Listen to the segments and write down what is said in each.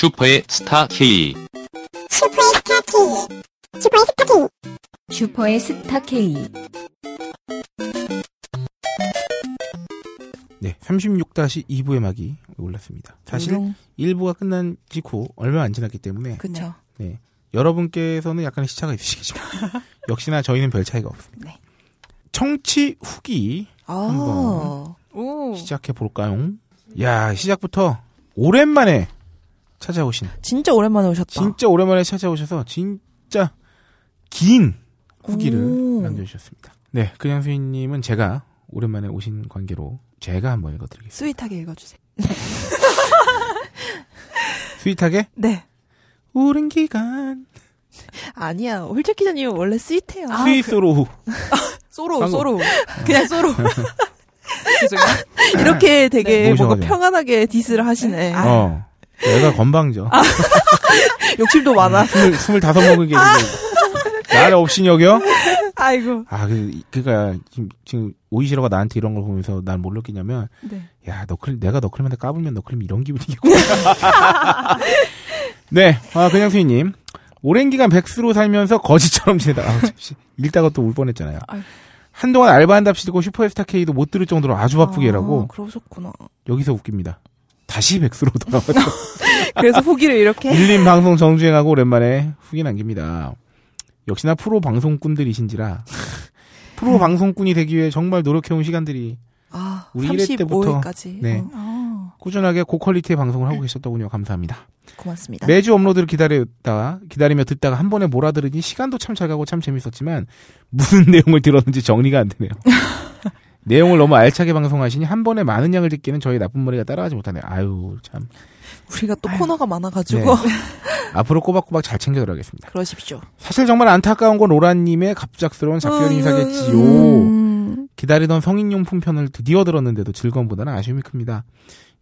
슈퍼의 스타 K. 슈퍼의 스타 K. 슈퍼의 스타 K. 슈퍼의 스타 K. 네, 36-2부의 막이 올랐습니다. 사실 음, 1부가 끝난 직후 얼마 안 지났기 때문에 그쵸. 네, 여러분께서는 약간의 시차가 있으시겠지만 역시나 저희는 별 차이가 없습니다. 네. 청취 후기 아. 한번 오. 시작해 볼까요? 야 시작부터 오랜만에 찾아오신 진짜 오랜만에 오셨다. 진짜 오랜만에 찾아오셔서 진짜 긴 후기를 오. 남겨주셨습니다. 네, 그냥 수인님은 제가 오랜만에 오신 관계로 제가 한번 읽어드리겠습니다. sweet하게 읽어주세요. sweet하게 네. 오랜 기간 아니야. 홀짝 기자님 원래 스윗해요. sweet으로 소로 방금- 소로 그냥 소로. 이렇게 되게 네. 뭔가. 평안하게 디스를 하시네. 어 내가 건방져 욕심도 많아. 스물 스물다섯 먹은 게 있는데 나를 없이 여겨? 아이고. 아, 그, 그니까, 지금, 지금, 오이시러가 나한테 이런 걸 보면서 난 뭘 느끼냐면, 네. 야, 너클, 내가 너클맨한테 까불면 너클맨 이런 기분이겠구나. 네, 아, 그냥 수인님. 오랜 기간 백수로 살면서 거지처럼 지내다, 아, 잠시, 읽다가 또 울 뻔했잖아요. 한동안 알바한답시고 슈퍼스타 K도 못 들을 정도로 아주 바쁘게 일하고, 아, 그러셨구나. 여기서 웃깁니다. 다시 백수로 돌아왔죠. 그래서 후기를 이렇게. 밀린 방송 정주행하고 오랜만에 후기 남깁니다. 역시나 프로 방송꾼들이신지라 프로 방송꾼이 되기 위해 정말 노력해온 시간들이 아, 우리 일회 때부터 35회까지. 네. 어, 아, 꾸준하게 고퀄리티의 방송을 하고 계셨더군요. 감사합니다. 고맙습니다. 매주 업로드를 기다렸다가 기다리며 듣다가 한 번에 몰아들으니 시간도 참 잘 가고 참 재밌었지만 무슨 내용을 들었는지 정리가 안 되네요. 내용을 너무 알차게 방송하시니 한 번에 많은 양을 듣기는 저희 나쁜 머리가 따라가지 못하네요. 아유 참 우리가 또 코너가 많아가지고. 앞으로 꼬박꼬박 잘 챙겨 들어가겠습니다. 그러십시오. 사실 정말 안타까운 건 로라님의 갑작스러운 작별 인사겠지요. 음. 기다리던 성인용품 편을 드디어 들었는데도 즐거움보다는 아쉬움이 큽니다.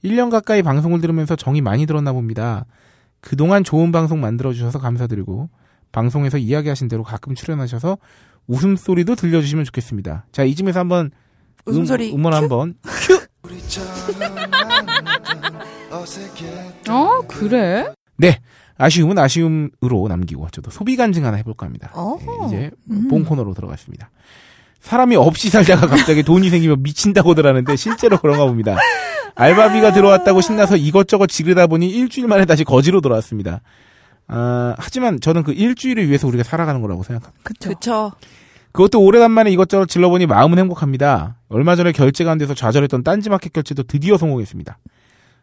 1년 가까이 방송을 들으면서 정이 많이 들었나 봅니다. 그동안 좋은 방송 만들어주셔서 감사드리고 방송에서 이야기하신 대로 가끔 출연하셔서 웃음소리도 들려주시면 좋겠습니다. 자, 이쯤에서 한번 웃음소리. 음, 원 한번 어 그래? 네 아쉬움은 아쉬움으로 남기고 저도 소비 간증 하나 해볼까 합니다. 어허. 네, 이제 음. 본 코너로 들어갔습니다. 사람이 없이 살다가 갑자기 돈이 생기면 미친다고들 하는데 실제로 그런가 봅니다. 알바비가 들어왔다고 신나서 이것저것 지르다 보니 일주일 만에 다시 거지로 돌아왔습니다. 아, 하지만 저는 그 일주일을 위해서 우리가 살아가는 거라고 생각합니다. 그쵸. 그쵸. 그것도 오래간만에 이것저것 질러보니 마음은 행복합니다. 얼마 전에 결제가 안 돼서 좌절했던 딴지마켓 결제도 드디어 성공했습니다.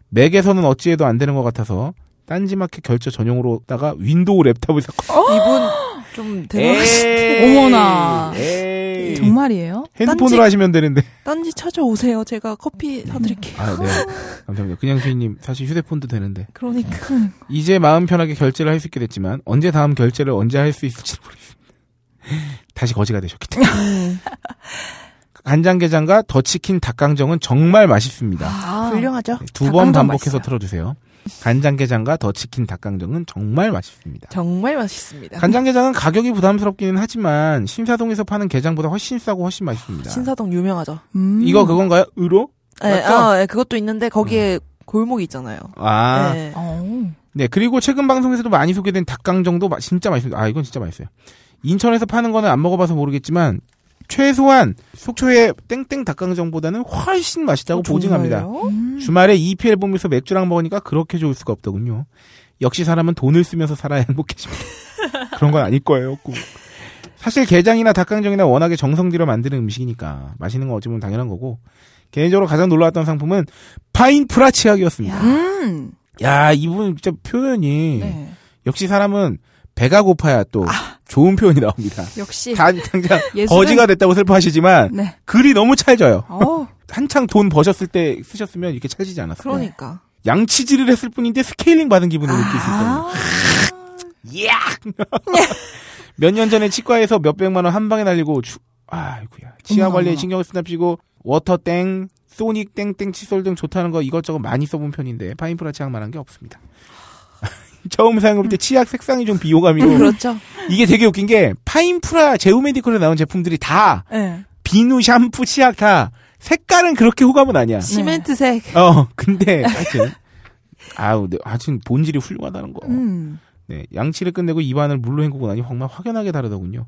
맥에서는 어찌해도 안 되는 것 같아서 딴지마켓 결제 전용으로다가 윈도우 랩탑을 샀고 이분 좀 대단하시네. 어머나. 에이. 정말이에요? 핸드폰으로 딴지- 하시면 되는데. 딴지 찾아오세요. 제가 커피 사드릴게요. 아, 네. 감사합니다. 그냥 수인님 사실 휴대폰도 되는데 그러니까. 이제 마음 편하게 결제를 할 수 있게 됐지만 언제 다음 결제를 언제 할 수 있을지 모르겠습니다. 다시 거지가 되셨기 때문에. 음. 간장게장과 더치킨 닭강정은 정말 맛있습니다. 아, 훌륭하죠. 두번 닭강정 반복해서 맛있어요. 틀어주세요. 간장게장과 더치킨 닭강정은 정말 맛있습니다. 정말 맛있습니다. 간장게장은 가격이 부담스럽기는 하지만 신사동에서 파는 게장보다 훨씬 싸고 훨씬 맛있습니다. 신사동 유명하죠. 음. 이거 그건가요? 으로? 네, 맞죠? 아, 네, 그것도 있는데 거기에 골목이 있잖아요. 아, 네. 어. 네, 그리고 최근 방송에서도 많이 소개된 닭강정도 마- 진짜 맛있습니다. 아, 이건 진짜 맛있어요. 인천에서 파는 거는 안 먹어봐서 모르겠지만, 최소한 속초의 땡땡 닭강정보다는 훨씬 맛있다고 어, 보증합니다. 음. 주말에 EPL 보면서 맥주랑 먹으니까 그렇게 좋을 수가 없더군요. 역시 사람은 돈을 쓰면서 살아야 행복해집니다. 그런 건 아닐 거예요. 꼭. 사실 게장이나 닭강정이나 워낙에 정성 들여 만드는 음식이니까 맛있는 건 어찌보면 당연한 거고 개인적으로 가장 놀라웠던 상품은 파인프라 치약이었습니다. 음. 야 이분 진짜 표현이 네. 역시 사람은 배가 고파야 또 좋은 표현이 나옵니다. 역시 단 당장 예술은- 거지가 됐다고 슬퍼하시지만 네. 글이 너무 찰져요. 어. 한창 돈 버셨을 때 쓰셨으면 이렇게 찰지지 않았어요. 그러니까. 양치질을 했을 뿐인데 스케일링 받은 기분을 느낄 수 있다는. 아. 몇년 전에 치과에서 몇 백만 원 한 방에 날리고 주, 아이고야. 치아 관리에. 신경을 쓰납시고 워터 땡, 소닉 땡땡 칫솔 등 좋다는 거 이것저것 많이 써본 편인데 파인프라 치약만한 게 없습니다. 처음 사용할 때 치약 색상이 좀 비호감이고 그렇죠. 이게 되게 웃긴 게 파인프라 제우메디컬에 나온 제품들이 다 네. 비누, 샴푸, 치약 다 색깔은 그렇게 호감은 아니야. 시멘트색. 어, 근데 하여튼 아우, 네, 하여튼 본질이 훌륭하다는 거. 음. 네, 양치를 끝내고 입안을 물로 헹구고 나니 정말 확연하게 다르더군요.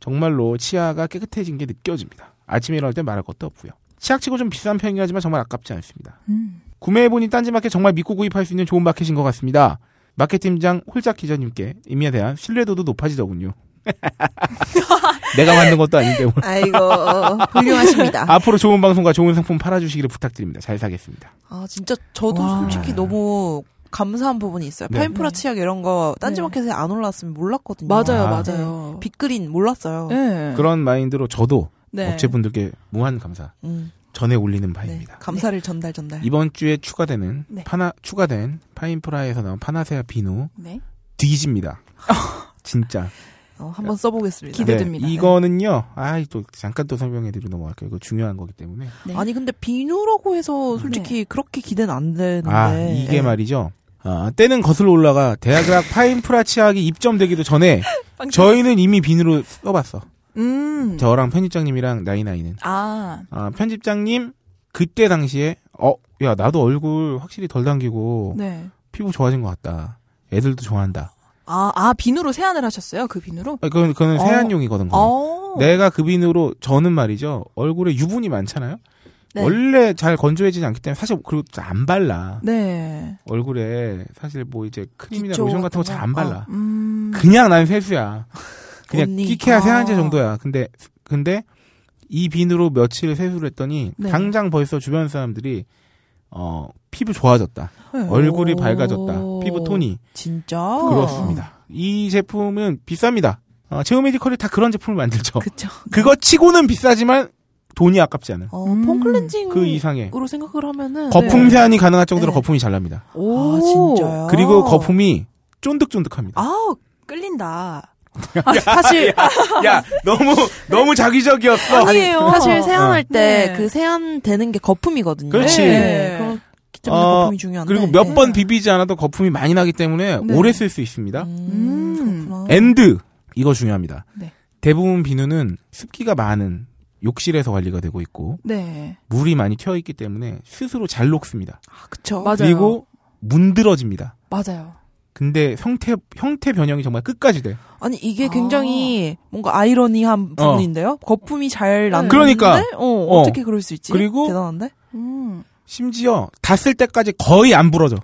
정말로 치아가 깨끗해진 게 느껴집니다. 아침에 일어날 때 말할 것도 없고요. 치약치고 좀 비싼 편이긴 하지만 정말 아깝지 않습니다. 음. 구매해보니 딴지마켓 정말 믿고 구입할 수 있는 좋은 마켓인 것 같습니다. 마켓팀장 홀짝 기자님께 이미에 대한 신뢰도도 높아지더군요. 내가 만든 것도 아닌데 뭘. 아이고 훌륭하십니다. 앞으로 좋은 방송과 좋은 상품 팔아주시기를 부탁드립니다. 잘 사겠습니다. 아 진짜 저도 와. 솔직히 너무 감사한 부분이 있어요. 네. 파인프라 치약 이런 거 딴지마켓에 안 올랐으면 몰랐거든요. 맞아요, 아. 맞아요. 빅그린 몰랐어요. 네. 그런 마인드로 저도 네. 업체분들께 무한 감사 음, 전해 올리는 네. 바입니다. 감사를 전달 전달. 이번 주에 추가되는 네. 파나 추가된 파인프라에서 나온 파나세아 비누 네. 뒤집니다. 진짜. 어, 한번 써보겠습니다. 기대됩니다. 네, 이거는요. 아이 또 잠깐 또 설명해드리고 넘어갈게요. 이거 중요한 거기 때문에. 네. 아니 근데 비누라고 해서 솔직히 그렇게 기대는 안 되는데. 아 이게 예. 말이죠. 아, 때는 거슬러 올라가 대학학 파인프라 치약이 입점되기도 전에 저희는 이미 비누로 써봤어. 음. 저랑 편집장님이랑 나이나이는. 아. 아, 편집장님 그때 당시에 어, 야 나도 얼굴 확실히 덜 당기고 네. 피부 좋아진 것 같다. 애들도 좋아한다. 아, 아, 비누로 세안을 하셨어요? 그 비누로? 아, 그건 그거는 어. 세안용이거든. 그건. 어. 내가 그 비누로 저는 말이죠 얼굴에 유분이 많잖아요. 네. 원래 잘 건조해지지 않기 때문에 사실 그리고 잘안 발라 네. 얼굴에 사실 뭐 이제 크림이나 로션 같은 거 잘안 거? 발라. 음. 그냥 난 세수야. 그냥 언니. 끼케야 아. 세안제 정도야. 근데 근데 이 비누로 며칠 세수를 했더니 네. 당장 벌써 주변 사람들이 어 피부 좋아졌다. 네. 얼굴이 오. 밝아졌다. 피부 톤이 진짜. 그렇습니다. 이 제품은 비쌉니다. 어, 제오 메디컬이 다 그런 제품을 만들죠. 그쵸. 그거 치고는 비싸지만 돈이 아깝지 않은 어, 음. 폼클렌징. 그 이상의 으로 생각을 하면은. 거품 세안이 가능할 정도로 네. 거품이 잘 납니다. 오. 아, 진짜요? 그리고 거품이 쫀득쫀득합니다. 아, 끌린다. 아, 사실 야, 너무 너무 자기적이었어. 아니에요. 사실 세안할 때 네. 그 세안 되는 게 거품이거든요. 그렇지. 네. 그렇기 때문에 어, 거품이 중요한데. 그리고 몇 네. 번 비비지 않아도 거품이 많이 나기 때문에 네. 오래 쓸 수 있습니다. 음, 음. and 이거 중요합니다. 네. 대부분 비누는 습기가 많은 욕실에서 관리가 되고 있고 네. 물이 많이 튀어 있기 때문에 스스로 잘 녹습니다. 아, 그쵸. 맞아요. 그리고 문드러집니다. 맞아요. 근데 형태 형태 변형이 정말 끝까지 돼. 아니 이게 아. 굉장히 뭔가 아이러니한 어. 부분인데요. 거품이 잘 났는데 그러니까. 어, 어. 떻게 그럴 수 있지? 그리고- 대단한데? 음. 심지어 다쓸 때까지 거의 안 부러져.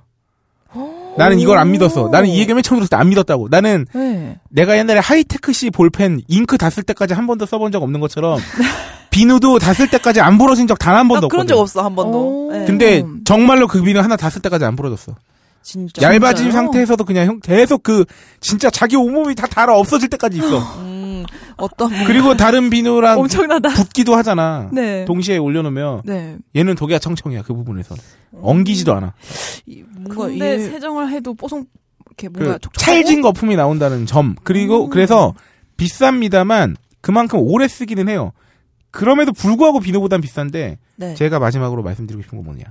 나는 이걸 안 믿었어. 나는 이 얘기 맨 처음 들었을 때 안 믿었다고. 나는 네. 내가 옛날에 하이테크시 볼펜 잉크 다쓸 때까지 한 번도 써본 적 없는 것처럼 비누도 다쓸 때까지 안 부러진 적 단 한 번도 아, 없거든. 그런 적 없어 한 번도. 오. 네. 근데 음. 정말로 그 비누 하나 다쓸 때까지 안 부러졌어. 진짜. 얇아진 진짜요? 상태에서도 그냥 형 계속 그 진짜 자기 온몸이 다 달아 없어질 때까지 있어. 음, 어떤 그리고 다른 비누랑 엄청나다. 붙기도 하잖아. 네. 동시에 올려놓으면 네. 얘는 독야 청청이야 그 부분에서 엉기지도 않아. 이- 뭔가 근데 이 세정을 해도 뽀송 이렇게 뭔가 그? 찰진 거품이 나온다는 점 그리고 음. 그래서 비쌉니다만 그만큼 오래 쓰기는 해요. 그럼에도 불구하고 비누보단 비싼데 네. 제가 마지막으로 말씀드리고 싶은 건 뭐냐.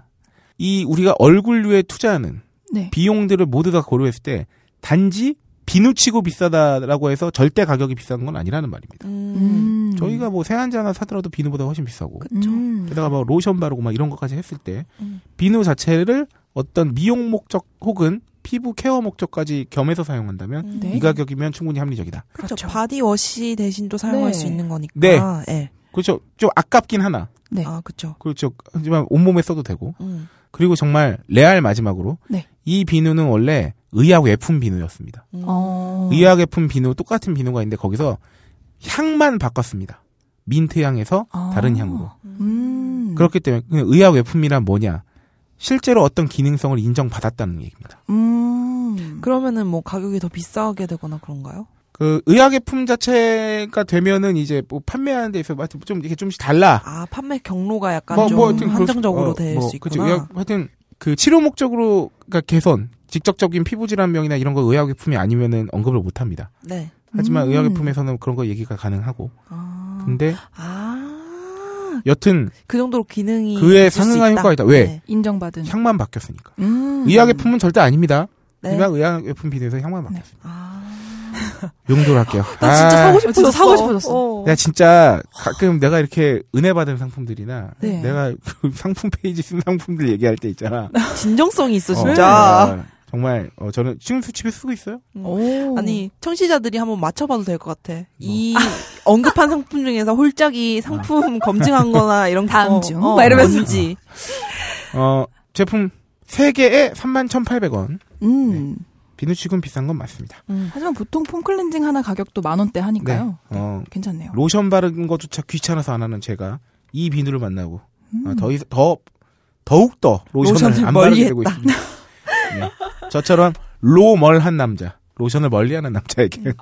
이 우리가 얼굴류에 투자하는 네. 비용들을 모두 다 고려했을 때 단지 비누치고 비싸다라고 해서 절대 가격이 비싼 건 아니라는 말입니다. 음. 음. 저희가 뭐 세안제 하나 사더라도 비누보다 훨씬 비싸고 그쵸. 음. 게다가 뭐 로션 바르고 막 이런 것까지 했을 때 음. 비누 자체를 어떤 미용 목적 혹은 피부 케어 목적까지 겸해서 사용한다면 음. 네. 이 가격이면 충분히 합리적이다. 그렇죠. 그렇죠. 바디워시 대신도 사용할 네. 수 있는 거니까. 네. 예. 그렇죠. 좀 아깝긴 하나. 네. 아, 그렇죠. 그렇죠. 하지만 온몸에 써도 되고. 음. 그리고 정말 레알 마지막으로 네. 이 비누는 원래 의약 외품 비누였습니다. 음. 어. 의약 외품 비누 똑같은 비누가 있는데 거기서 향만 바꿨습니다. 민트 향에서 아. 다른 향으로. 음. 그렇기 때문에 의약 외품이란 뭐냐? 실제로 어떤 기능성을 인정받았다는 얘기입니다. 음. 그러면은 뭐 가격이 더 비싸게 되거나 그런가요? 그 의약 외품 자체가 되면은 이제 뭐 판매하는 데 있어서 하여튼 좀 이렇게 좀씩 달라. 아, 판매 경로가 약간 뭐, 좀뭐 하여튼 그럴 수- 한정적으로 어, 될 뭐, 수. 있구나. 의학, 하여튼 그 치료 목적으로 그러니까 개선, 직접적인 피부 질환병이나 이런 거 의약 외품이 아니면은 언급을 못 합니다. 네. 하지만 음. 의약 외품에서는 그런 거 얘기가 가능하고. 아. 근데 아. 여튼 그 정도로 기능이 그에 상응한. 효과가 있다. 왜? 네. 인정받은. 향만 바뀌었으니까. 음. 의약 외품은 절대 아닙니다. 네. 하지만 의약 외품 비누에서 향만 바뀌었습니다. 아. 이 정도로 할게요. 나 진짜 아, 사고 싶어졌어. 진짜 사고 싶어졌어. 어. 내가 진짜 가끔 내가 이렇게 은혜 받은 상품들이나 네. 내가 그 상품 페이지 쓴 상품들 얘기할 때 있잖아. 진정성이 있어 어, 진짜. 어, 정말 어, 저는 지금 집에 쓰고 있어요. 오. 아니 청취자들이 한번 맞춰봐도 될 것 같아. 이 언급한 상품 중에서 홀짝이 상품 검증한거나 이런 거 다음 중. 어, 막 이러면서. 뭔지. 어, 제품 3 개에 31,800원. 음. 비누치곤 비싼 건 맞습니다. 음. 하지만 보통 폼 클렌징 하나 가격도 만 원대 하니까요. 네. 어, 괜찮네요. 로션 바르는 것조차 귀찮아서 안 하는 제가 이 비누를 만나고 음. 어, 더, 더 더욱 더 로션을, 로션을 안 바르게. 되고 있습니다. 네. 저처럼 로멀한 남자, 로션을 멀리하는 남자에게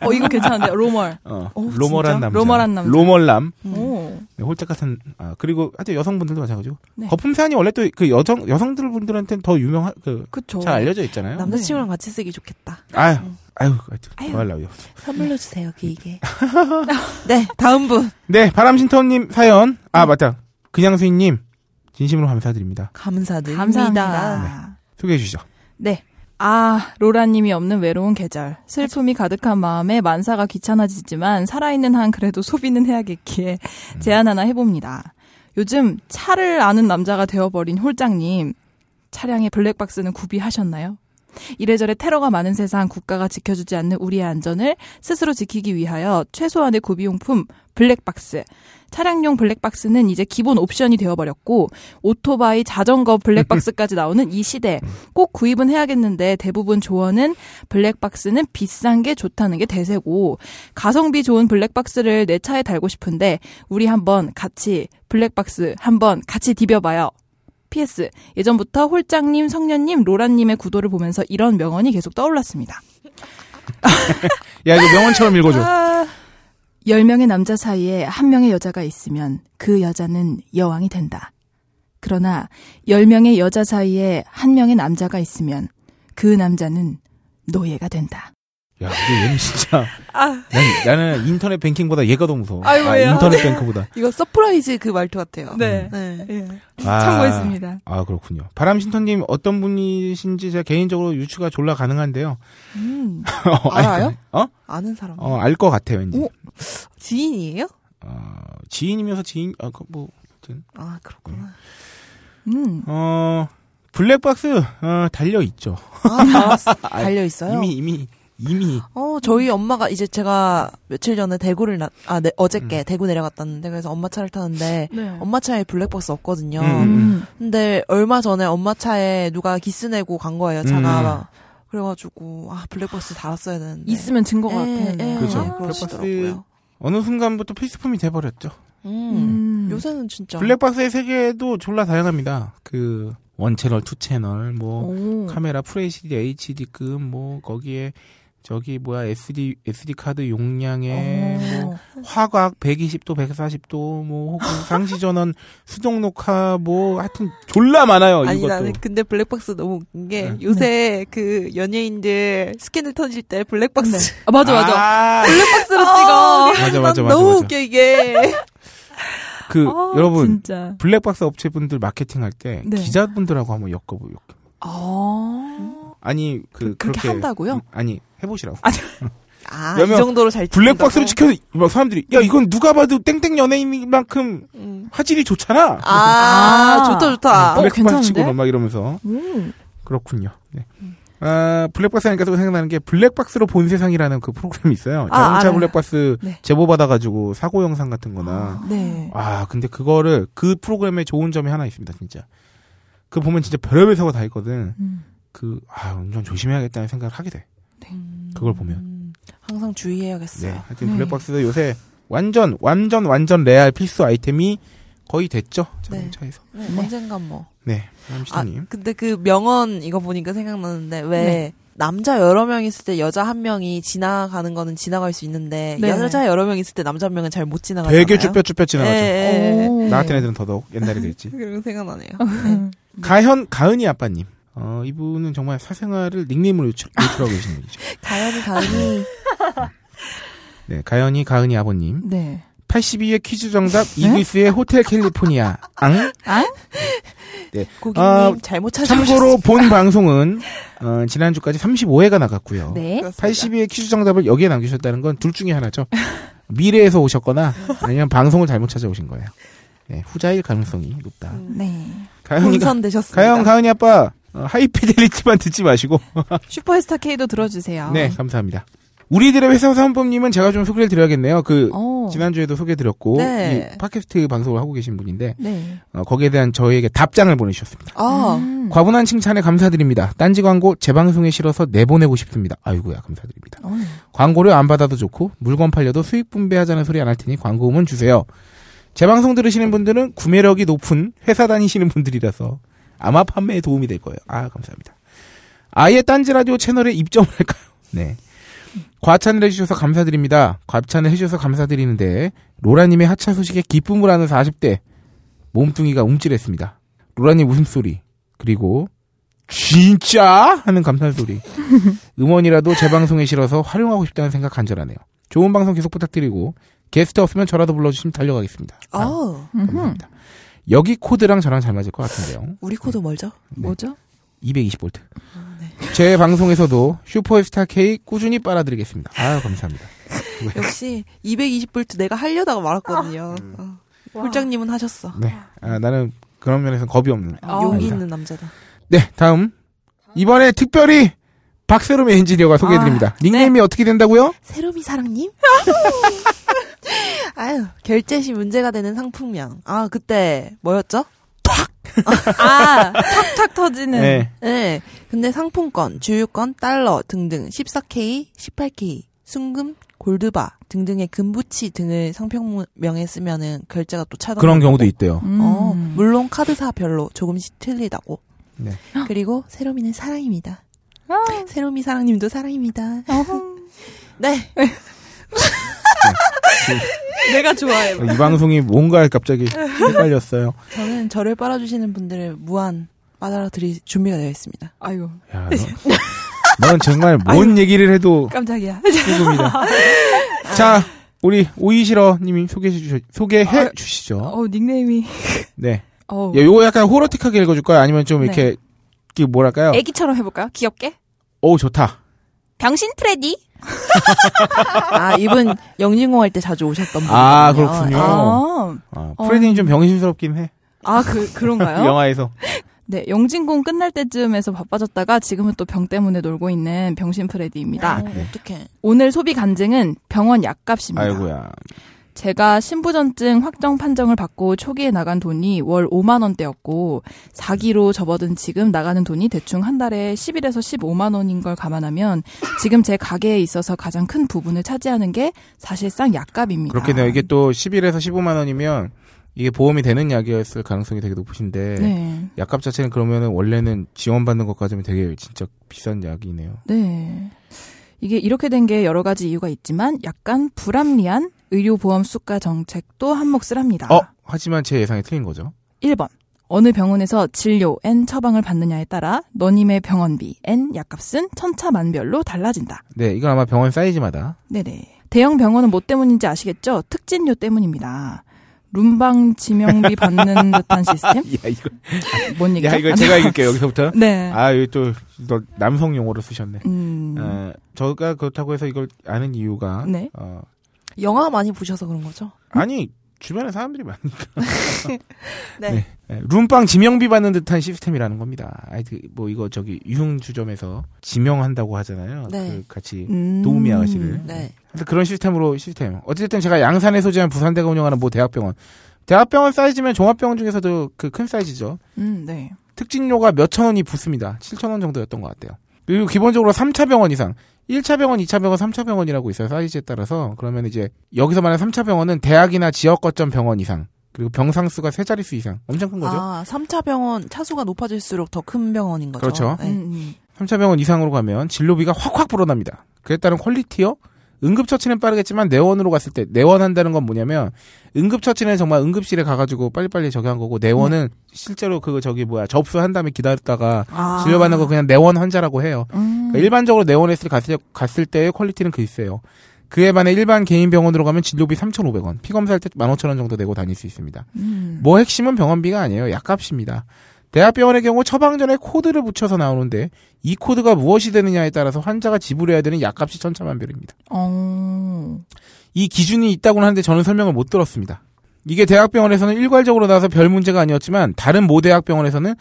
어 이거 괜찮은데요. 로멀. 어, 어, 로멀한 진짜? 남자, 로멀한 남자. 로멀남, 음. 오. 네, 홀짝 같은 아 그리고 하여튼 여성분들도 마찬가지고 네. 거품 사연이 원래 또 그 여성 여성들 분들한테는 더 유명한 그 그쵸. 잘 알려져 있잖아요. 남자친구랑 같이 쓰기 좋겠다. 아유 아유 하여튼 없어. 선물로 주세요, 길게. 네, 다음 분. 네 바람신터님 사연 음. 아 맞다 그냥 수인님 진심으로 감사드립니다. 감사드립니다. 감사합니다. 소개해 주시죠. 네. 아, 로라님이 없는 외로운 계절. 슬픔이 가득한 마음에 만사가 귀찮아지지만 살아있는 한 그래도 소비는 해야겠기에 제안 하나 해봅니다. 요즘 차를 아는 남자가 되어버린 홀장님. 차량의 블랙박스는 구비하셨나요? 이래저래 테러가 많은 세상 국가가 지켜주지 않는 우리의 안전을 스스로 지키기 위하여 최소한의 구비용품 블랙박스. 차량용 블랙박스는 이제 기본 옵션이 되어버렸고 오토바이, 자전거 블랙박스까지 나오는 이 시대 꼭 구입은 해야겠는데 대부분 조언은 블랙박스는 비싼 게 좋다는 게 대세고 가성비 좋은 블랙박스를 내 차에 달고 싶은데 우리 한번 같이 블랙박스 한번 같이 디벼봐요. PS 예전부터 홀장님, 성년님, 로라님의 구도를 보면서 이런 명언이 계속 떠올랐습니다. 야 이거 명언처럼 읽어줘. 아. 10명의 남자 사이에 한 명의 여자가 있으면 그 여자는 여왕이 된다. 그러나 10명의 여자 사이에 한 명의 남자가 있으면 그 남자는 노예가 된다. 야 근데 얘는 진짜 아, 난, 나는 인터넷 뱅킹보다 얘가 더 무서워. 아이고, 아, 왜요? 인터넷 뱅크보다. 이거 서프라이즈 그 말투 같아요. 네. 네. 아, 참고했습니다. 아 그렇군요. 바람신터님 어떤 분이신지 제가 개인적으로 유추가 졸라 가능한데요. 음, 어, 알아요? 어? 아는 사람. 어, 알 것 같아요, 왠지. 오. 지인이에요? 어, 지인이면서 지인, 아, 그, 뭐, 아무튼. 아, 그렇구나. 음. 어, 블랙박스, 어, 달려있죠. 아, 다 달려 있어요. 이미, 이미, 이미. 어, 저희 엄마가 이제 제가 며칠 전에 대구를 나, 아, 네, 어저께 음. 대구 내려갔다는데 그래서 엄마 차를 타는데 네. 엄마 차에 블랙박스 없거든요. 음. 음. 근데 얼마 전에 엄마 차에 누가 기스 내고 간 거예요, 차가. 그래가지고, 아, 블랙박스 달았어야 되는데. 있으면 증거가 예, 되네. 예, 그죠. 그러시더라고요. 어느 순간부터 필수품이 돼버렸죠. 음. 음. 요새는 진짜. 블랙박스의 세계도 졸라 다양합니다. 그, one 채널, two 채널, 뭐, 오. 카메라 FHD, HD급, 뭐, 거기에, 저기, 뭐야, SD, SD 카드 용량에, 뭐, 어. 화각 120도, 140도, 뭐, 혹은 상시 전원 수동 녹화, 뭐, 하여튼, 졸라 많아요, 아니 이것도. 나는 근데 블랙박스 너무 웃긴 게 네. 요새 그 연예인들 스캔들 터질 때 블랙박스 아, 맞아, 맞아. 아, 블랙박스로 아, 찍어. 맞아, 난 맞아, 맞아, 너무 맞아. 웃겨 이게 그, 아, 여러분, 진짜. 블랙박스 업체분들 마케팅 할 때, 네. 기자분들하고 한번 엮어보, 엮어. 아. 아니, 그, 그- 그렇게 그렇게 한다고요? 아니, 해보시라고. 아이 왜냐면 정도로 잘 블랙박스로? 찍혀서, 막 사람들이, 야, 이건 누가 봐도 땡땡 연예인만큼 음. 화질이 좋잖아. 아, 아. 좋다 좋다 어, 블랙박스 괜찮은데? 치고는 막 이러면서. 음. 그렇군요. 네. 아, 블랙박스 하니까 또 생각나는 게 블랙박스로 본 세상이라는 그 프로그램이 있어요. 아, 자동차 알아요. 블랙박스 네. 제보 받아가지고 사고 영상 같은 거나. 네. 아, 근데 그거를 그 프로그램의 좋은 점이 하나 있습니다, 진짜. 그 보면 진짜 별의별 사고 다 있거든. 음. 그, 아, 운전 조심해야겠다는 생각을 하게 돼. 음, 그걸 보면. 항상 주의해야겠어요. 네. 하여튼 네. 블랙박스도 요새 완전, 완전, 완전 레알 필수 아이템이 거의 됐죠. 자동차에서. 네, 네. 언젠간 뭐. 네. 아, 함시타님. 근데 그 명언 이거 보니까 생각나는데 왜 네. 남자 여러 명 있을 때 여자 한 명이 지나가는 거는 지나갈 수 있는데 네. 여자 여러 명 있을 때 남자 한 명은 잘 못 지나가잖아요. 되게 쭈뼛쭈뼛 지나가죠. 나 같은 애들은 더더욱 옛날에 그랬지. 그런 생각나네요. 음. 가현 가은이 아빠님. 어, 이분은 정말 사생활을 닉네임으로 유출, 유출하고 계시는 분이죠. 가연이 가연이 네, 가현이 가은이 아버님. 네. 82회 퀴즈 정답 이글스의 호텔 캘리포니아. 앙? 아? 고객님 아, 잘못 찾아오셨어요. 참고로 본 방송은 어, 지난주까지 35회가 나갔고요. 네. 82회 퀴즈 정답을 여기에 남기셨다는 건 둘 중에 하나죠. 미래에서 오셨거나 아니면 방송을 잘못 찾아오신 거예요. 네, 후자일 가능성이 높다. 네. 가영이가 혼선되셨습니다. 가영 가은이 아빠 어, 하이피델리티만 듣지 마시고 슈퍼스타 K도 들어주세요. 네 감사합니다. 우리들의 회사 사원법님은 제가 좀 소개를 드려야겠네요. 그 어. 지난주에도 소개드렸고 네. 이 팟캐스트 방송을 하고 계신 분인데 네. 어, 거기에 대한 저에게 답장을 보내주셨습니다. 아, 음. 과분한 칭찬에 감사드립니다. 딴지 광고 재방송에 실어서 내보내고 싶습니다. 아이고야 감사드립니다. 어. 광고료 안 받아도 좋고 물건 팔려도 수익 분배하자는 소리 안 할 테니 광고음은 주세요. 재방송 들으시는 분들은 구매력이 높은 회사 다니시는 분들이라서 아마 판매에 도움이 될 거예요. 아 감사합니다. 아예 딴지 라디오 채널에 입점을 할까요? 네. 과찬을 해주셔서 감사드립니다. 과찬을 해주셔서 감사드리는데 로라님의 하차 소식에 기쁨을 하는 40대 몸뚱이가 움찔했습니다. 로라님 웃음소리 그리고 진짜 하는 감탄 소리 음원이라도 제 방송에 실어서 활용하고 싶다는 생각 간절하네요. 좋은 방송 계속 부탁드리고 게스트 없으면 저라도 불러주시면 달려가겠습니다. 아, 아, 감사합니다. 여기 코드랑 저랑 잘 맞을 것 같은데요. 우리 코드 멀죠? 뭐죠? 220V. 제 방송에서도 슈퍼스타 K 꾸준히 빨아드리겠습니다. 아유 감사합니다. 역시 220볼트 내가 하려다가 말았거든요. 어. 홀장님은 하셨어. 네, 아, 나는 그런 면에서 겁이 없는. 아, 용기. 있는 남자다. 네, 다음 이번에 특별히 박세롬 엔지니어가 소개해드립니다. 닉네임이 어떻게 된다고요? 세롬이 사랑님? 아유, 결제 시 문제가 되는 상품명. 아, 그때 뭐였죠? 아, 탁탁 터지는. 네, 네. 근데 상품권, 주유권, 달러 등등 14K, 18K, 순금, 골드바 등등의 금부치 등을 상품명에 쓰면은 결제가 또 차단. 그런 경우도 있대요. 음. 어, 물론 카드사별로 조금씩 틀리다고. 네. 그리고 세롬이는 사랑입니다. 아. 세롬이 사랑님도 사랑입니다. 어흥. 네. 내가 좋아해. 이 방송이 뭔가 갑자기 헷갈렸어요. 저는 저를 빨아주시는 분들을 무한 빨아드릴 준비가 되어 있습니다. 아유, 야, 너, 넌 정말 뭔 얘기를 해도 깜짝이야. 조금이다. 자, 우리 오이시러님이 소개해 주시 소개해 아, 주시죠. 어, 닉네임이. 네. 어. 야, 요거 약간 호러틱하게 읽어줄까요? 아니면 좀 네. 이렇게 뭐랄까요? 애기처럼 해볼까요? 귀엽게? 오 좋다. 병신 프레디? 아, 이분 영진공 할 때 자주 오셨던 분이거든요. 아, 그렇군요. 아, 아, 어. 프레디는 좀 병신스럽긴 해. 아, 그, 그런가요? 영화에서. 네, 영진공 끝날 때쯤에서 바빠졌다가 지금은 또 병 때문에 놀고 있는 병신 프레디입니다. 어, 어떡해. 오늘 소비 간증은 병원 약값입니다. 아이고야. 제가 신부전증 확정 판정을 받고 초기에 나간 돈이 월 5만 원대였고 사기로 접어든 지금 나가는 돈이 대충 한 달에 11에서 15만 원인 걸 감안하면 지금 제 가게에 있어서 가장 큰 부분을 차지하는 게 사실상 약값입니다. 그렇겠네요. 이게 또 11에서 15만 원이면 이게 보험이 되는 약이었을 가능성이 되게 높으신데 네. 약값 자체는 그러면은 원래는 지원받는 것까지는 되게 진짜 비싼 약이네요. 네. 이게 이렇게 된 게 여러 가지 이유가 있지만 약간 불합리한 의료보험 수가 정책도 한몫을 합니다. 어, 하지만 제 예상이 틀린 거죠. 1번. 어느 병원에서 진료 N 처방을 받느냐에 따라 너님의 병원비 N 약값은 천차만별로 달라진다. 네, 이건 아마 병원 사이즈마다. 네네. 대형 병원은 뭐 때문인지 아시겠죠? 특진료 때문입니다. 룸방 지명비 받는 듯한 시스템? 야, 이거, 뭔 얘기죠? 야, 이거 제가 읽을게요, 여기서부터. 네. 아, 여기 또, 또 남성 용어를 쓰셨네. 음. 어, 저가 그렇다고 해서 이걸 아는 이유가, 네. 어, 영화 많이 보셔서 그런 거죠? 아니, 주변에 사람들이 많으니까. 네. 네, 룸빵 지명비 받는 듯한 시스템이라는 겁니다. 아이, 그, 뭐, 이거 저기, 유흥 주점에서 지명한다고 하잖아요. 네. 그 같이, 음. 도우미 아가씨를. 네. 하여튼 그런 시스템으로 시스템. 어쨌든 제가 양산에 소재한 부산대가 운영하는 모 대학병원. 대학병원 사이즈면 종합병원 중에서도 그 큰 사이즈죠. 음, 네. 특진료가 몇 천 원이 붙습니다. 7천 원 정도였던 것 같아요. 그리고 기본적으로 3차 병원 이상. 1차 병원, 2차 병원, 3차 병원이라고 있어요. 사이즈에 따라서. 그러면 이제 여기서 말하는 3차 병원은 대학이나 지역 거점 병원 이상. 그리고 병상 수가 세 자릿수 이상. 엄청 큰 거죠. 아, 3차 병원 차수가 높아질수록 더 큰 병원인 거죠. 그렇죠. 네. 음, 음. 3차 병원 이상으로 가면 진료비가 확확 불어납니다. 그에 따른 퀄리티요? 응급처치는 빠르겠지만 내원으로 갔을 때 내원한다는 건 뭐냐면 응급처치는 정말 응급실에 가가지고 빨리빨리 저기 한 거고 내원은 실제로 그 저기 뭐야 접수한 다음에 기다렸다가 아. 진료받는 거 그냥 내원 환자라고 해요. 음. 그러니까 일반적으로 내원했을 갔을, 갔을 때의 퀄리티는 글쎄요. 그에 반해 일반 개인 병원으로 가면 진료비 3,500원, 피검사할 때 15,000원 정도 내고 다닐 수 있습니다. 음. 뭐 핵심은 병원비가 아니에요. 약값입니다. 대학병원의 경우 처방 전에 코드를 붙여서 나오는데 이 코드가 무엇이 되느냐에 따라서 환자가 지불해야 되는 약값이 천차만별입니다. 어. 이 기준이 있다고는 하는데 저는 설명을 못 들었습니다. 이게 대학병원에서는 일괄적으로 나와서 별 문제가 아니었지만 다른 모 대학병원에서는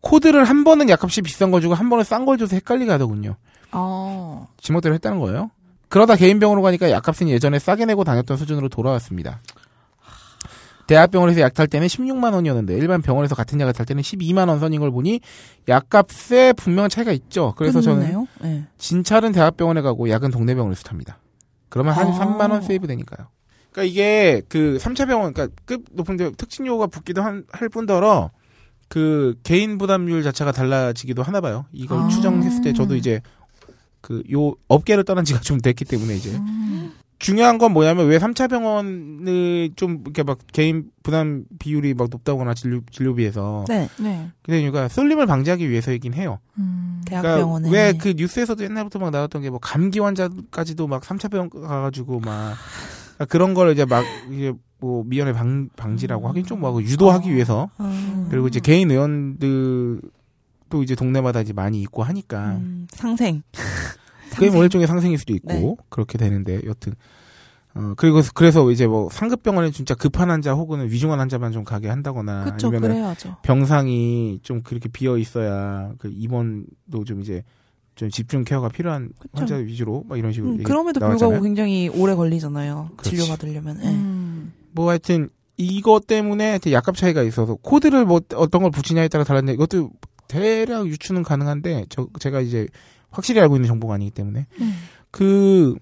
코드를 한 번은 약값이 비싼 거 주고 한 번은 싼 걸 줘서 헷갈리게 하더군요. 어. 지멋대로 했다는 거예요. 그러다 개인 병원으로 가니까 약값은 예전에 싸게 내고 다녔던 수준으로 돌아왔습니다. 대학병원에서 약 탈 때는 16만 원이었는데 일반 병원에서 같은 약을 탈 때는 12만 원 선인 걸 보니 약값에 분명한 차이가 있죠. 그래서 저는 끊네요. 네. 진찰은 대학병원에 가고 약은 동네 병원에서 탑니다. 그러면 한 아. 3만 원 세이브 되니까요. 그러니까 이게 그 3차 병원 그러니까 급 높은 데 특징 요구가 붙기도 한- 할 뿐더러 그 개인 부담률 자체가 달라지기도 하나 봐요. 이걸 아. 추정했을 때 저도 이제 그 요 업계를 떠난 지가 좀 됐기 때문에 이제 음. 중요한 건 뭐냐면 왜 3차 병원을 좀 이렇게 막 개인 부담 비율이 막 높다거나 진료 진료비에서 네. 네. 그 이유가 쏠림을 방지하기 위해서이긴 해요. 음. 대학병원에 그러니까 왜 그 뉴스에서도 옛날부터 막 나왔던 게 뭐 감기 환자까지도 막 3차 병원 가가지고 막 그러니까 그런 걸 이제 막 이제 뭐 미연에 방 방지라고 하긴 좀 뭐하고 유도하기 위해서 음. 그리고 이제 개인 의원들도 이제 동네마다 이제 많이 있고 하니까 음, 상생. 그게 뭐 일종의 상생일 수도 있고 네. 그렇게 되는데 여튼 어 그리고 그래서 이제 뭐 상급 병원에 진짜 급한 환자 혹은 위중한 환자만 좀 가게 한다거나 그쵸, 아니면 그래야죠. 병상이 좀 그렇게 비어 있어야 그 입원도 좀 이제 좀 집중 케어가 필요한 그쵸. 환자 위주로 막 이런 식으로 음, 그럼에도 나왔잖아요. 불구하고 굉장히 오래 걸리잖아요. 진료 받으려면. 네. 음. 뭐 하여튼 이것 때문에 약값 차이가 있어서 코드를 뭐 어떤 걸 붙이냐에 따라 달랐는데 이것도 대략 유추는 가능한데 저 제가 이제 확실히 알고 있는 정보가 아니기 때문에 음. 그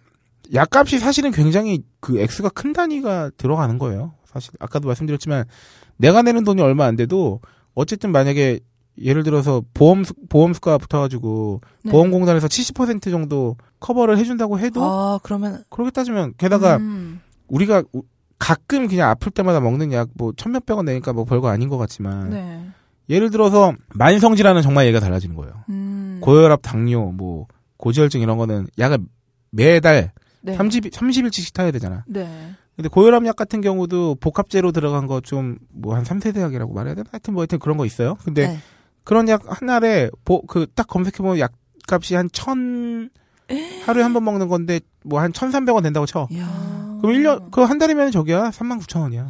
약값이 사실은 굉장히 그 액수가 큰 단위가 들어가는 거예요. 사실 아까도 말씀드렸지만 내가 내는 돈이 얼마 안 돼도 어쨌든 만약에 예를 들어서 보험 보험 수가 붙어가지고 네. 보험공단에서 70% 정도 커버를 해준다고 해도 아, 그러면 그렇게 따지면 게다가 음. 우리가 우- 가끔 그냥 아플 때마다 먹는 약 뭐 천몇 백 원 내니까 뭐 별거 아닌 것 같지만 네. 예를 들어서 만성질환은 정말 얘가 달라지는 거예요. 음. 고혈압, 당뇨, 뭐 고지혈증 이런 거는 약을 매달 네. 30 30일치씩 타야 되잖아. 네. 근데 고혈압 약 같은 경우도 복합제로 들어간 거 좀 뭐 한 3세대 약이라고 말해야 되나? 하여튼 뭐 하여튼 그런 거 있어요. 근데 네. 그런 약한 알에 그 딱 검색해 보면 약값이 한 천 하루에 한 번 먹는 건데 뭐한 1,300원 된다고 쳐. 이야. 그럼 1년 그 한 달이면 저기야 39,000원이야.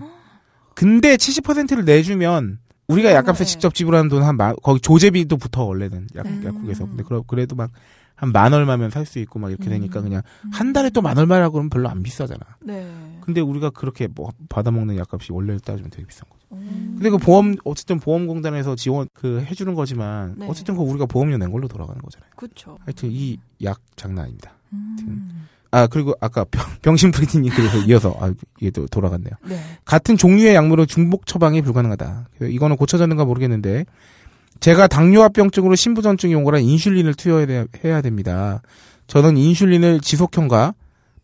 근데 70%를 내주면 우리가 약값에 네. 직접 지불하는 돈 한 만 거기 조제비도 붙어 원래는 약, 음. 약국에서. 근데 그러, 그래도 막 한 만 얼마면 살 수 있고 막 이렇게 되니까 음. 그냥 한 달에 또 만 얼마라고 그러면 별로 안 비싸잖아. 네. 근데 우리가 그렇게 뭐 받아먹는 약값이 원래를 따지면 되게 비싼 거죠. 음. 근데 그 보험 어쨌든 보험공단에서 지원 그 해주는 거지만 네. 어쨌든 그 우리가 보험료 낸 걸로 돌아가는 거잖아요. 그쵸. 하여튼 이 약 장난 아닙니다. 음. 아 그리고 아까 병, 병신 프리티님 그래서 이어서 아 이게 또 돌아갔네요. 네. 같은 종류의 약물은 중복 처방이 불가능하다. 이거는 고쳐졌는가 모르겠는데 제가 당뇨합병증으로 신부전증이 온 거라 인슐린을 투여해야 해야 됩니다. 저는 인슐린을 지속형과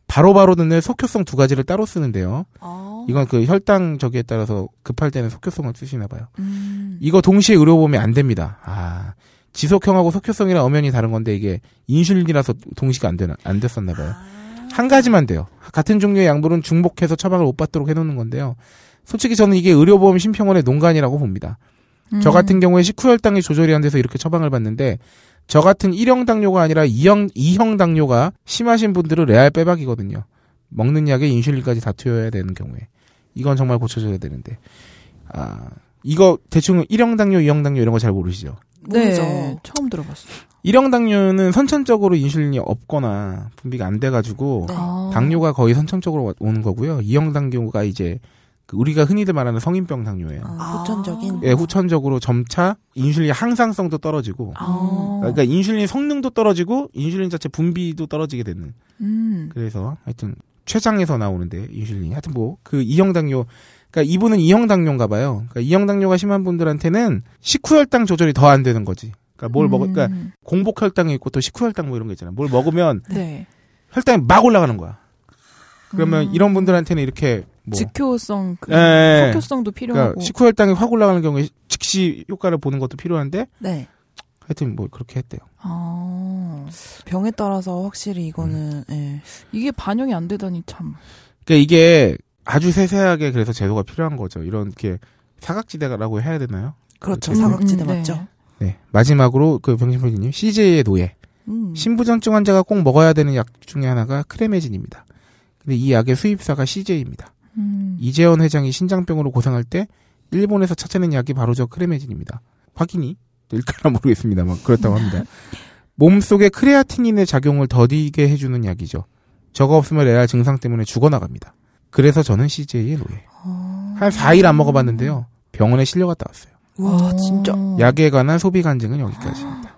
바로바로 듣는 속효성 두 가지를 따로 쓰는데요. 아. 이건 그 혈당 저기에 따라서 급할 때는 속효성을 쓰시나 봐요. 음. 이거 동시에 의료 보험이 안 됩니다. 아, 지속형하고 속효성이랑 엄연히 다른 건데 이게 인슐린이라서 동시가 안 되나 안 됐었나 봐요. 한 가지만 돼요. 같은 종류의 약물은 중복해서 처방을 못 받도록 해놓는 건데요. 솔직히 저는 이게 의료보험 심평원의 농간이라고 봅니다. 저 음. 같은 경우에 식후혈당이 조절이 안 돼서 이렇게 처방을 받는데 저 같은 1형 당뇨가 아니라 2형, 2형 당뇨가 심하신 분들은 레알 빼박이거든요. 먹는 약에 인슐린까지 다 투여해야 되는 경우에. 이건 정말 고쳐줘야 되는데. 아, 이거 대충 1형 당뇨, 2형 당뇨 이런 거 잘 모르시죠? 모르죠. 네. 처음 들어봤어요. 1형 당뇨는 선천적으로 인슐린이 없거나 분비가 안 돼가지고 네. 아. 당뇨가 거의 선천적으로 와- 오는 거고요. 2형 당뇨가 이제 그 우리가 흔히들 말하는 성인병 당뇨예요. 아, 후천적인. 예, 후천적으로 점차 인슐린 항상성도 떨어지고 아. 그러니까 인슐린 성능도 떨어지고 인슐린 자체 분비도 떨어지게 되는 음. 그래서 하여튼 췌장에서 나오는데 인슐린이 하여튼 뭐그 2형 당뇨 그러니까 이분은 2형 당뇨인가 봐요. 그러니까 2형 당뇨가 심한 분들한테는 식후혈당 조절이 더 안 되는 거지. 그러니까 뭘 먹을 그러니까 음. 공복혈당이 있고 또 식후혈당 뭐 이런 거 있잖아. 뭘 먹으면 네. 혈당이 막 올라가는 거야. 그러면 음. 이런 분들한테는 이렇게 뭐 직효성, 그 예, 예. 속효성도 그러니까 필요하고. 식후혈당이 확 올라가는 경우에 즉시 효과를 보는 것도 필요한데 네. 하여튼 뭐 그렇게 했대요. 아. 병에 따라서 확실히 이거는 예. 이게 반영이 안 되다니 참. 그러니까 이게 아주 세세하게 그래서 제도가 필요한 거죠. 이런 게 사각지대라고 해야 되나요? 그렇죠. 사각지대 음, 음, 맞죠. 네. 마지막으로 그 병신포디님 CJ의 노예. 음. 신부전증 환자가 꼭 먹어야 되는 약 중에 하나가 크레메진입니다. 근데 이 약의 수입사가 CJ입니다. 음. 이재원 회장이 신장병으로 고생할 때 일본에서 찾아낸 약이 바로 저 크레메진입니다. 확인이 될까나 모르겠습니다만 그렇다고 합니다. 몸속에 크레아티닌의 작용을 더디게 해주는 약이죠. 저거 없으면 레알 증상 때문에 죽어나갑니다. 그래서 저는 CJ의 노예. 어. 한 4일 안 먹어봤는데요. 병원에 실려갔다 왔어요. 와 진짜 어. 약에 관한 소비 간증은 여기까지입니다.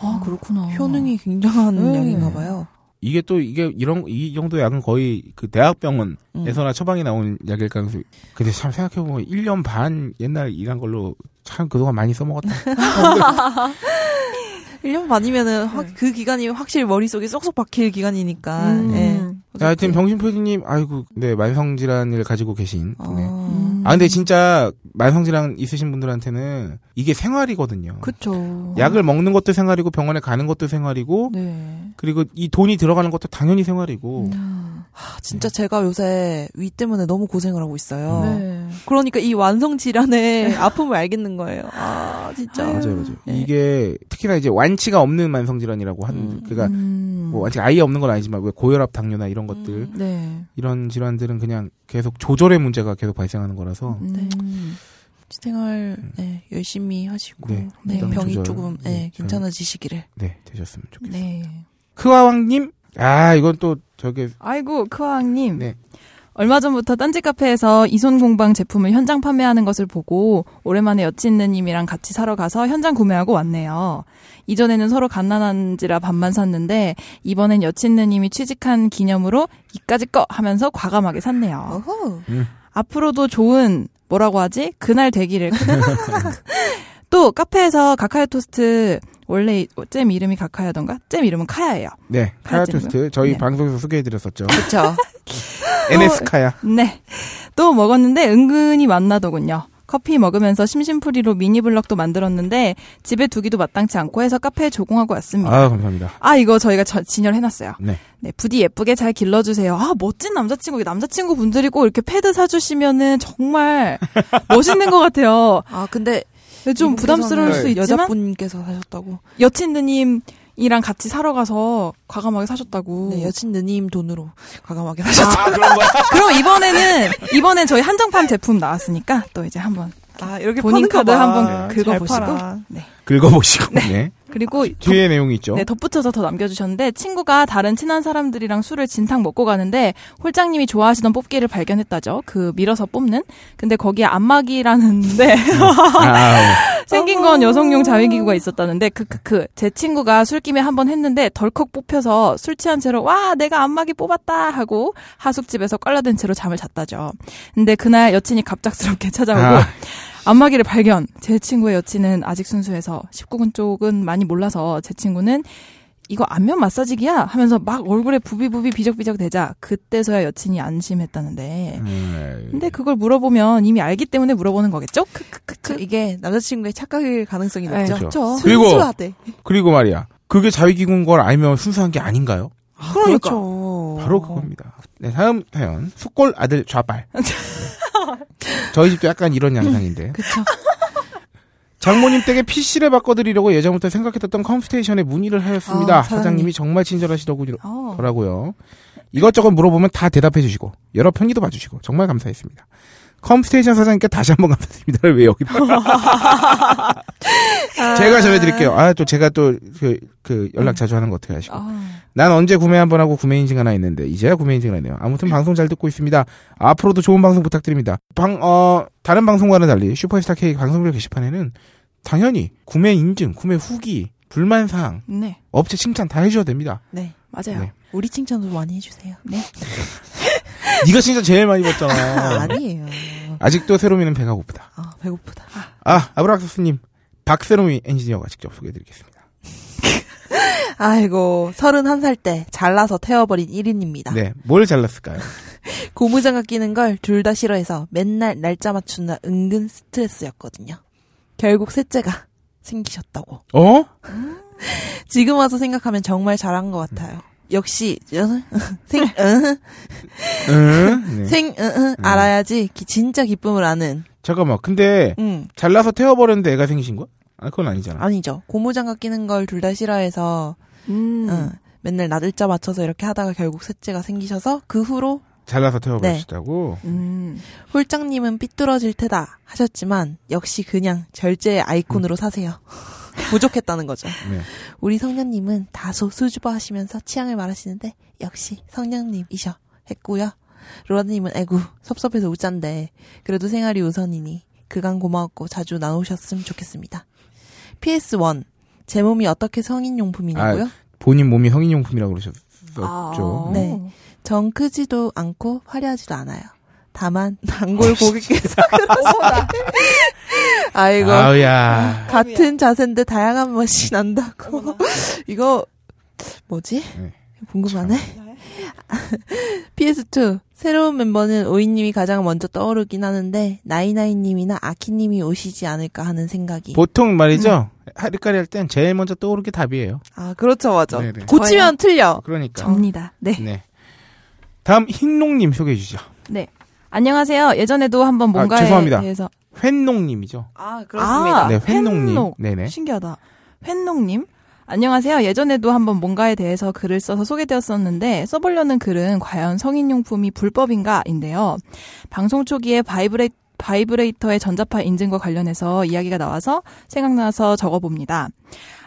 아, 그렇구나. 효능이 굉장한 음. 약인가 봐요. 이게 또 이게 이런 이 정도 약은 거의 그 대학병원에서나 음. 처방이 나온 약일 가능성이 근데 참 생각해 보면 1년 반 옛날 일한 걸로 참 그동안 많이 써먹었다 1년 반이면은 확- 그 기간이 확실히 머릿속에 쏙쏙 박힐 기간이니까. 음. 예. 자, 하여튼 병신표디님 아이고 네 만성질환을 가지고 계신 분에 어. 아 근데 진짜 만성질환 있으신 분들한테는 이게 생활이거든요 그쵸. 약을 먹는 것도 생활이고 병원에 가는 것도 생활이고 네. 그리고 이 돈이 들어가는 것도 당연히 생활이고 음. 아, 진짜 제가 요새 위 때문에 너무 고생을 하고 있어요. 네. 그러니까 이 완성 질환의 아픔을 알겠는 거예요. 아, 진짜. 맞아요 맞아요 네. 이게 특히나 이제 완치가 없는 만성 질환이라고 하는 음. 그러니까 음. 뭐 아직 아예 없는 건 아니지만 왜 고혈압 당뇨나 이런 것들 음. 네. 이런 질환들은 그냥 계속 조절의 문제가 계속 발생하는 거라서 네. 음. 생활 네, 열심히 하시고 네, 네, 병이 조절. 조금 네, 네, 잘- 괜찮아지시기를. 네 되셨으면 좋겠어요. 네. 크와왕님 아 이건 또 저게 아이고, 크왕님. 네. 얼마 전부터 딴지 카페에서 이손 공방 제품을 현장 판매하는 것을 보고 오랜만에 여친느님이랑 같이 사러 가서 현장 구매하고 왔네요. 이전에는 서로 갓난한지라 반만 샀는데 이번엔 여친느님이 취직한 기념으로 이까짓 거 하면서 과감하게 샀네요. 어허. 앞으로도 좋은 뭐라고 하지? 그날 되기를. 또 카페에서 카카오 토스트 원래 잼 이름이 카카야던가? 잼 이름은 카야예요. 네 카야 토스트 저희 네. 방송에서 소개해드렸었죠. 그쵸. NS 카야. 네. 또 먹었는데 은근히 맛나더군요. 커피 먹으면서 심심풀이로 미니블럭도 만들었는데 집에 두기도 마땅치 않고 해서 카페에 조공하고 왔습니다. 아 감사합니다. 아 이거 저희가 저- 진열해놨어요. 네. 네, 부디 예쁘게 잘 길러주세요. 아 멋진 남자친구, 남자친구 분들이 꼭 이렇게 패드 사주시면은 정말 멋있는 것 같아요. 아, 근데 좀 부담스러울 수 있지만 여자분께서 사셨다고. 여친느님 이랑 같이 사러 가서 과감하게 사셨다고. 네, 여친 누님 돈으로 과감하게 사셨다고. 아 그런 거야? 그럼 이번에는 이번엔 저희 한정판 제품 나왔으니까 또 이제 한번 아, 이렇게 본인 카드 봐. 한번 잘 긁어보시고. 네. 긁어보시고. 네. 그리고 뒤에 내용이 있죠. 네, 덧붙여서 더 남겨주셨는데 친구가 다른 친한 사람들이랑 술을 진탕 먹고 가는데 홀장님이 좋아하시던 뽑기를 발견했다죠. 그 밀어서 뽑는. 근데 거기에 안마기라는데 아, 생긴 건 여성용 자위기구가 있었다는데 크크크 제 친구가 술김에 한 번 했는데 덜컥 뽑혀서 술 취한 채로 와 내가 안마기 뽑았다 하고 하숙집에서 깔라된 채로 잠을 잤다죠. 근데 그날 여친이 갑작스럽게 찾아오고 아. 안마기를 발견. 제 친구의 여친은 아직 순수해서 19군 쪽은 많이 몰라서 제 친구는 이거 안면 마사지기야 하면서 막 얼굴에 부비부비 비적비적 대자 그때서야 여친이 안심했다는데 음, 근데 그걸 물어보면 이미 알기 때문에 물어보는 거겠죠? 크크크크 그 이게 남자친구의 착각일 가능성이 네, 높죠. 그렇죠. 그리고- 순수하대. 그리고 말이야. 그게 자위기구인 걸 알면 순수한 게 아닌가요? 아, 그러니까. 그렇죠. 바로 그겁니다. 네, 다음 사연. 숙골 아들 좌빨. 저희 집도 약간 이런 양상인데. 그쵸. 장모님 댁에 PC를 바꿔드리려고 예전부터 생각했던 컴스테이션에 문의를 하였습니다. 아, 사장님. 사장님이 정말 친절하시더군요. 어. 이것저것 물어보면 다 대답해 주시고 여러 편의도 봐주시고 정말 감사했습니다. 컴스테이션 사장님께 다시 한번 감사드립니다. 왜 여기다? 제가 전해드릴게요. 아 또 제가 또 그 그 연락 자주 하는 거 어떻게 하시고? 아, 난 언제 구매 한 번 하고 구매 인증 하나 했는데 이제야 구매 인증을 했네요. 아무튼 방송 잘 듣고 있습니다. 앞으로도 좋은 방송 부탁드립니다. 방 어 다른 방송과는 달리 슈퍼스타 K 방송별 게시판에는 당연히 구매 인증, 구매 후기, 불만 사항, 네 업체 칭찬 다 해줘야 됩니다. 네. 맞아요. 네. 우리 칭찬도 많이 해주세요. 네. 네가 진짜 제일 많이 봤잖아. 아니에요. 아직도 세로미는 배가 고프다. 아, 배고프다. 아 아브락스님 박세로미 엔지니어가 직접 소개해드리겠습니다. 아이고, 31살 때 잘나서 태워버린 1인입니다. 네, 뭘 잘랐을까요? 고무장갑 끼는 걸 둘 다 싫어해서 맨날 날짜 맞추느라 은근 스트레스였거든요. 결국 셋째가 생기셨다고. 어? 지금 와서 생각하면 정말 잘한 것 같아요. 역시 어, 생 어, 응? 네. 생 알아야지 기- 진짜 기쁨을 아는. 잠깐만. 근데 음 잘라서 태워버렸는데 애가 생기신 거야? 아, 그건 아니잖아. 아니죠. 고무장갑 끼는 걸 둘 다 싫어해서 음. 어, 맨날 나들자 맞춰서 이렇게 하다가 결국 셋째가 생기셔서 그 후로 잘라서 태워버리시다고. 음. 홀장님은 삐뚤어질 테다 하셨지만 역시 그냥 절제의 아이콘으로 사세요. 부족했다는 거죠. 네. 우리 성년님은 다소 수줍어하시면서 취향을 말하시는데 역시 성년님이셔 했고요. 로라님은 애구 섭섭해서 웃잔데 그래도 생활이 우선이니 그간 고마웠고 자주 나오셨으면 좋겠습니다. PS1 제 몸이 어떻게 성인용품이냐고요? 본인 몸이 성인용품이라고 그러셨었죠. 아. 네. 정 크지도 않고 화려하지도 않아요. 다만 단골 고객께서 아이고 아우야. 같은 자세인데 다양한 맛이 난다고. 이거 뭐지? 네. 궁금하네. PS2 새로운 멤버는 오이님이 가장 먼저 떠오르긴 하는데 나이나이님이나 아키님이 오시지 않을까 하는 생각이. 보통 말이죠. 하리까리 할 땐 제일 먼저 떠오르는 게 답이에요. 아 그렇죠 맞아. 네네. 고치면 틀려. 그러니까. 접니다. 네. 네. 다음 흰농님 소개해 주시죠. 네. 안녕하세요. 예전에도 한번 뭔가에 죄송합니다. 대해서 횟농님이죠. 아 아, 네, 횟농님. 횟농. 네네. 신기하다. 횟농님. 안녕하세요. 예전에도 한번 뭔가에 대해서 글을 써서 소개되었었는데 써보려는 글은 과연 성인용품이 불법인가인데요. 방송 초기에 바이브레, 바이브레이터의 전자파 인증과 관련해서 이야기가 나와서 생각나서 적어봅니다.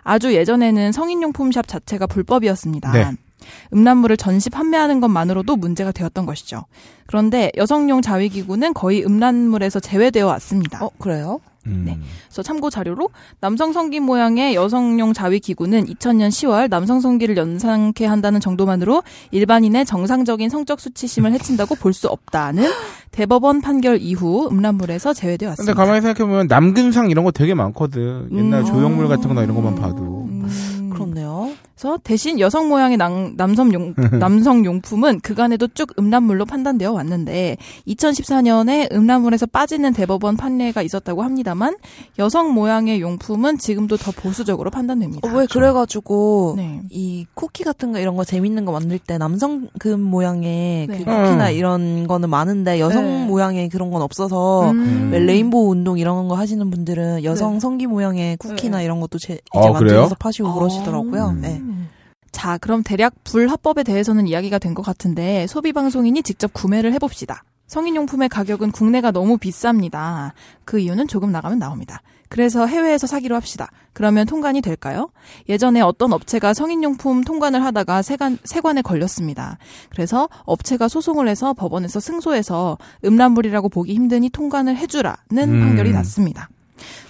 아주 예전에는 성인용품 샵 자체가 불법이었습니다. 네. 음란물을 전시 판매하는 것만으로도 문제가 되었던 것이죠. 그런데 여성용 자위기구는 거의 음란물에서 제외되어 왔습니다. 어 그래요? 음. 네. 그래서 참고 자료로 남성 성기 모양의 여성용 자위 기구는 2000년 10월 남성 성기를 연상케 한다는 정도만으로 일반인의 정상적인 성적 수치심을 해친다고 볼 수 없다는 대법원 판결 이후 음란물에서 근데 제외되었습니다. 가만히 생각해 보면 남근상 이런 거 되게 많거든. 옛날 음. 조형물 같은 거나 이런 것만 봐도. 음, 그렇네요. 그래서 대신 여성 모양의 남, 남성 용 남성 용품은 그간에도 쭉 음란물로 판단되어 왔는데 2014년에 음란물에서 빠지는 대법원 판례가 있었다고 합니다만 여성 모양의 용품은 지금도 더 보수적으로 판단됩니다. 어, 왜 그래가지고 네. 이 쿠키 같은 거 이런 거 재밌는 거 만들 때 남성 금 모양의 네. 그 쿠키나 음. 이런 거는 많은데 여성 네. 모양의 그런 건 없어서 음. 왜 레인보우 운동 이런 거 하시는 분들은 여성 네. 성기 모양의 쿠키나 네. 이런 것도 제, 이제 어, 그래요? 만들어서 파시고 아. 그러시더라고요. 음. 네. 자, 그럼 대략 불합법에 대해서는 이야기가 된 것 같은데 소비 방송인이 직접 구매를 해봅시다. 성인용품의 가격은 국내가 너무 비쌉니다. 그 이유는 조금 나가면 나옵니다. 그래서 해외에서 사기로 합시다. 그러면 통관이 될까요? 예전에 어떤 업체가 성인용품 통관을 하다가 세관, 세관에 걸렸습니다. 그래서 업체가 소송을 해서 법원에서 승소해서 음란물이라고 보기 힘드니 통관을 해주라는 음. 판결이 났습니다.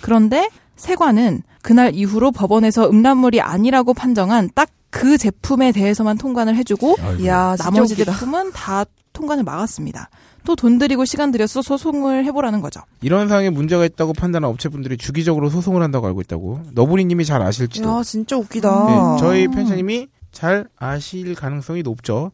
그런데 세관은 그날 이후로 법원에서 음란물이 아니라고 판정한 딱 그 제품에 대해서만 통관을 해주고 진짜 나머지 웃기다. 제품은 다 통관을 막았습니다. 또 돈 들이고 시간 들여서 소송을 해보라는 거죠. 이런 상황에 문제가 있다고 판단한 업체분들이 주기적으로 소송을 한다고 알고 있다고. 너부리님이 잘 아실지도. 야, 진짜 웃기다. 네, 저희 팬사님이 잘 아실 가능성이 높죠.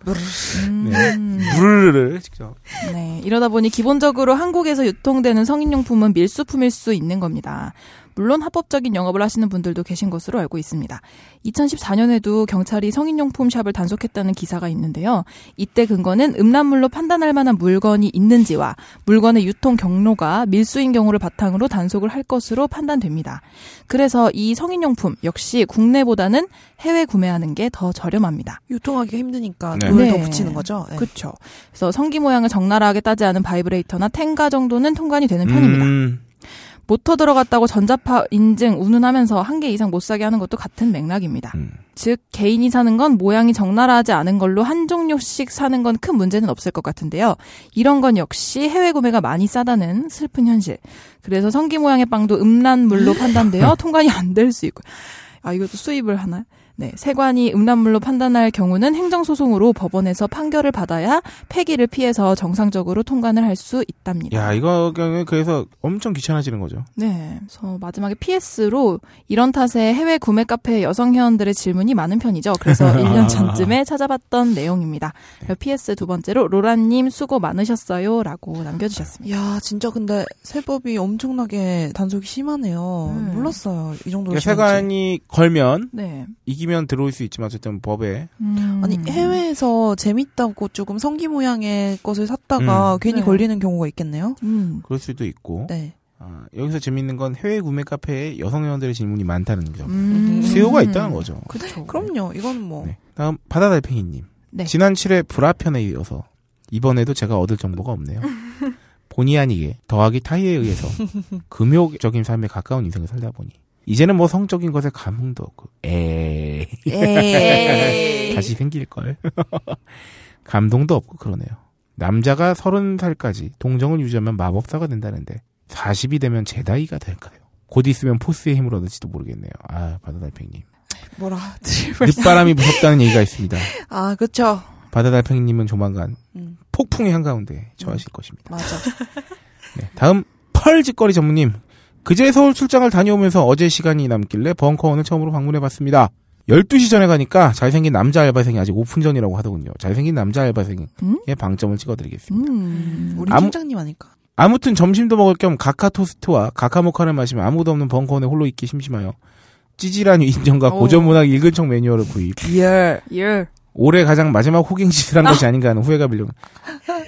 음, 부르르르 직접. 네, 이러다 보니 기본적으로 한국에서 유통되는 성인용품은 밀수품일 수 있는 겁니다. 물론 합법적인 영업을 하시는 분들도 계신 것으로 알고 있습니다. 2014년에도 경찰이 성인용품 샵을 단속했다는 기사가 있는데요. 이때 근거는 음란물로 판단할 만한 물건이 있는지와 물건의 유통 경로가 밀수인 경우를 바탕으로 단속을 할 것으로 판단됩니다. 그래서 이 성인용품 역시 국내보다는 해외 구매하는 게 더 저렴합니다. 유통하기가 힘드니까 네. 돈을 네. 더 붙이는 거죠. 네. 그렇죠. 그래서 성기 모양을 적나라하게 따지 않은 바이브레이터나 텐가 정도는 통관이 되는 편입니다. 음, 모터 들어갔다고 전자파 인증 운운하면서 한 개 이상 못 사게 하는 것도 같은 맥락입니다. 음. 즉 개인이 사는 건 모양이 적나라하지 않은 걸로 한 종류씩 사는 건 큰 문제는 없을 것 같은데요. 이런 건 역시 해외 구매가 많이 싸다는 슬픈 현실. 그래서 성기 모양의 빵도 음란물로 판단되어 통관이 안 될 수 있고. 아 이것도 수입을 하나? 네, 세관이 음란물로 판단할 경우는 행정소송으로 법원에서 판결을 받아야 폐기를 피해서 정상적으로 통관을 할 수 있답니다. 야, 이거 그래서 엄청 귀찮아지는 거죠. 네. 그래서 마지막에 PS로 이런 탓에 해외 구매 카페 여성 회원들의 질문이 많은 편이죠. 그래서 1년 전쯤에 찾아봤던 내용입니다. PS 두 번째로 로라님 수고 많으셨어요. 라고 남겨주셨습니다. 야, 진짜 근데 세법이 엄청나게 단속이 심하네요. 음. 몰랐어요. 이 정도로 그러니까. 세관이 걸면 네. 이기 면 즐기면 들어올 수 있지만 어쨌든 법에 음. 아니 해외에서 재밌다고 조금 성기 모양의 것을 샀다가 음. 괜히 네. 걸리는 경우가 있겠네요. 음. 그럴 수도 있고 네. 아, 여기서 재밌는 건 해외 구매 카페에 여성 회원들의 질문이 많다는 점. 음. 수요가 있다는 거죠. 그렇죠. 그럼요. 이건 뭐 네. 다음 바다달팽이님. 네. 지난 7회 불화편에 이어서 이번에도 제가 얻을 정보가 없네요. 본의 아니게 더하기 타이에 의해서 금욕적인 삶에 가까운 인생을 살다 보니 이제는 뭐 성적인 것에 감흥도 없고 에이 에이. 다시 생길 걸 감동도 없고 그러네요. 남자가 서른 살까지 동정을 유지하면 마법사가 된다는데 40이 되면 제다이가 될까요? 곧 있으면 포스의 힘을 얻을지도 모르겠네요. 아 바다달팽이님 뭐라 늦바람이 무섭다는 얘기가 있습니다. 아, 그쵸. 바다달팽이님은 조만간 음, 폭풍의 한가운데 처하실 것입니다. 맞아. 네, 다음 펄짓거리 전무님. 그제 서울 출장을 다녀오면서 어제 시간이 남길래 벙커원을 처음으로 방문해봤습니다. 12시 전에 가니까 잘생긴 남자 알바생이 아직 오픈 전이라고 하더군요. 잘생긴 남자 알바생의 음? 방점을 찍어드리겠습니다. 음. 우리 아무- 팀장님 아닐까? 아무튼 점심도 먹을 겸 가카 토스트와 가카 모카를 마시면 아무도 없는 벙커원에 홀로 있기 심심하여 찌질한 위인전과 오. 고전 문학 읽은 척 매뉴얼을 구입. 예. 예. 올해 가장 마지막 호갱짓을 한 것이 아닌가 하는 후회가 밀려.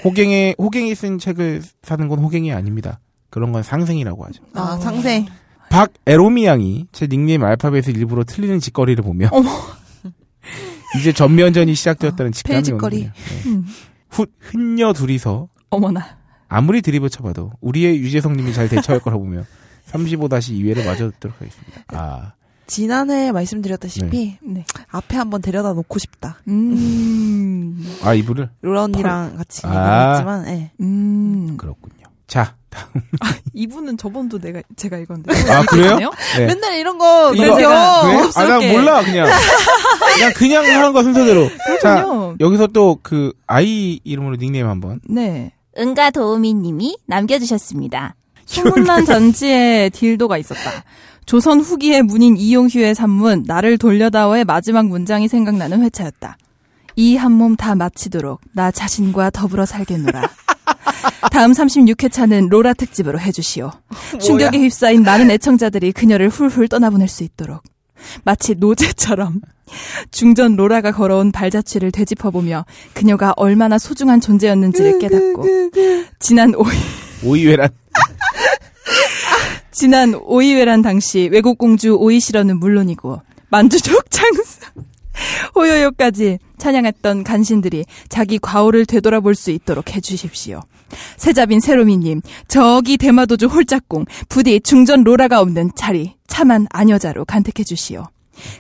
호갱에 호갱이 쓴 책을 사는 건 호갱이 아닙니다. 그런 건 상생이라고 하죠. 아, 어. 상생. 박에로미 양이 제 닉네임 알파벳을 일부러 틀리는 짓거리를 보며 어머. 이제 전면전이 시작되었다는 직감이 폐짓거리. 오는군요. 네. 음. 훗 흔녀 둘이서 어머나. 아무리 드립을 쳐봐도 우리의 유재성님이 잘 대처할 거라 보며 35-2회를 맞아 듣도록 하겠습니다. 아 지난해 말씀드렸다시피 네. 앞에 한번 데려다 놓고 싶다. 음. 아, 이분을 로라 언니랑 같이 아. 얘기했지만, 예. 음. 그렇군요. 자, 이분은 저번도 내가 제가 이건데. 아 그래요? 네. 맨날 이런 거 이거-. 그래? 아, 난 고급스럽게. 몰라 그냥 그냥 그냥 하는 거 순서대로. 자, 그렇군요. 여기서 또 그 아이 이름으로 닉네임 한번. 네. 은가 도우미님이 남겨주셨습니다. 소문난 잔치에 딜도가 있었다. 조선 후기의 문인 이용휴의 산문 나를 돌려다오의 마지막 문장이 생각나는 회차였다. 이 한 몸 다 마치도록 나 자신과 더불어 살겠노라. 다음 36회차는 로라 특집으로 해주시오. 충격에 휩싸인 많은 애청자들이 그녀를 훌훌 떠나보낼 수 있도록. 마치 노제처럼 중전 로라가 걸어온 발자취를 되짚어보며 그녀가 얼마나 소중한 존재였는지를 깨닫고 지난 5일 오이회란. 지난 오이회란 당시 외국 공주 오이시러는 물론이고 만주족 장사 호요요까지 찬양했던 간신들이 자기 과오를 되돌아볼 수 있도록 해주십시오. 세자빈 세로미님, 저기 대마도주 홀짝꿍, 부디 중전 로라가 없는 자리, 참한 아녀자로 간택해 주시오.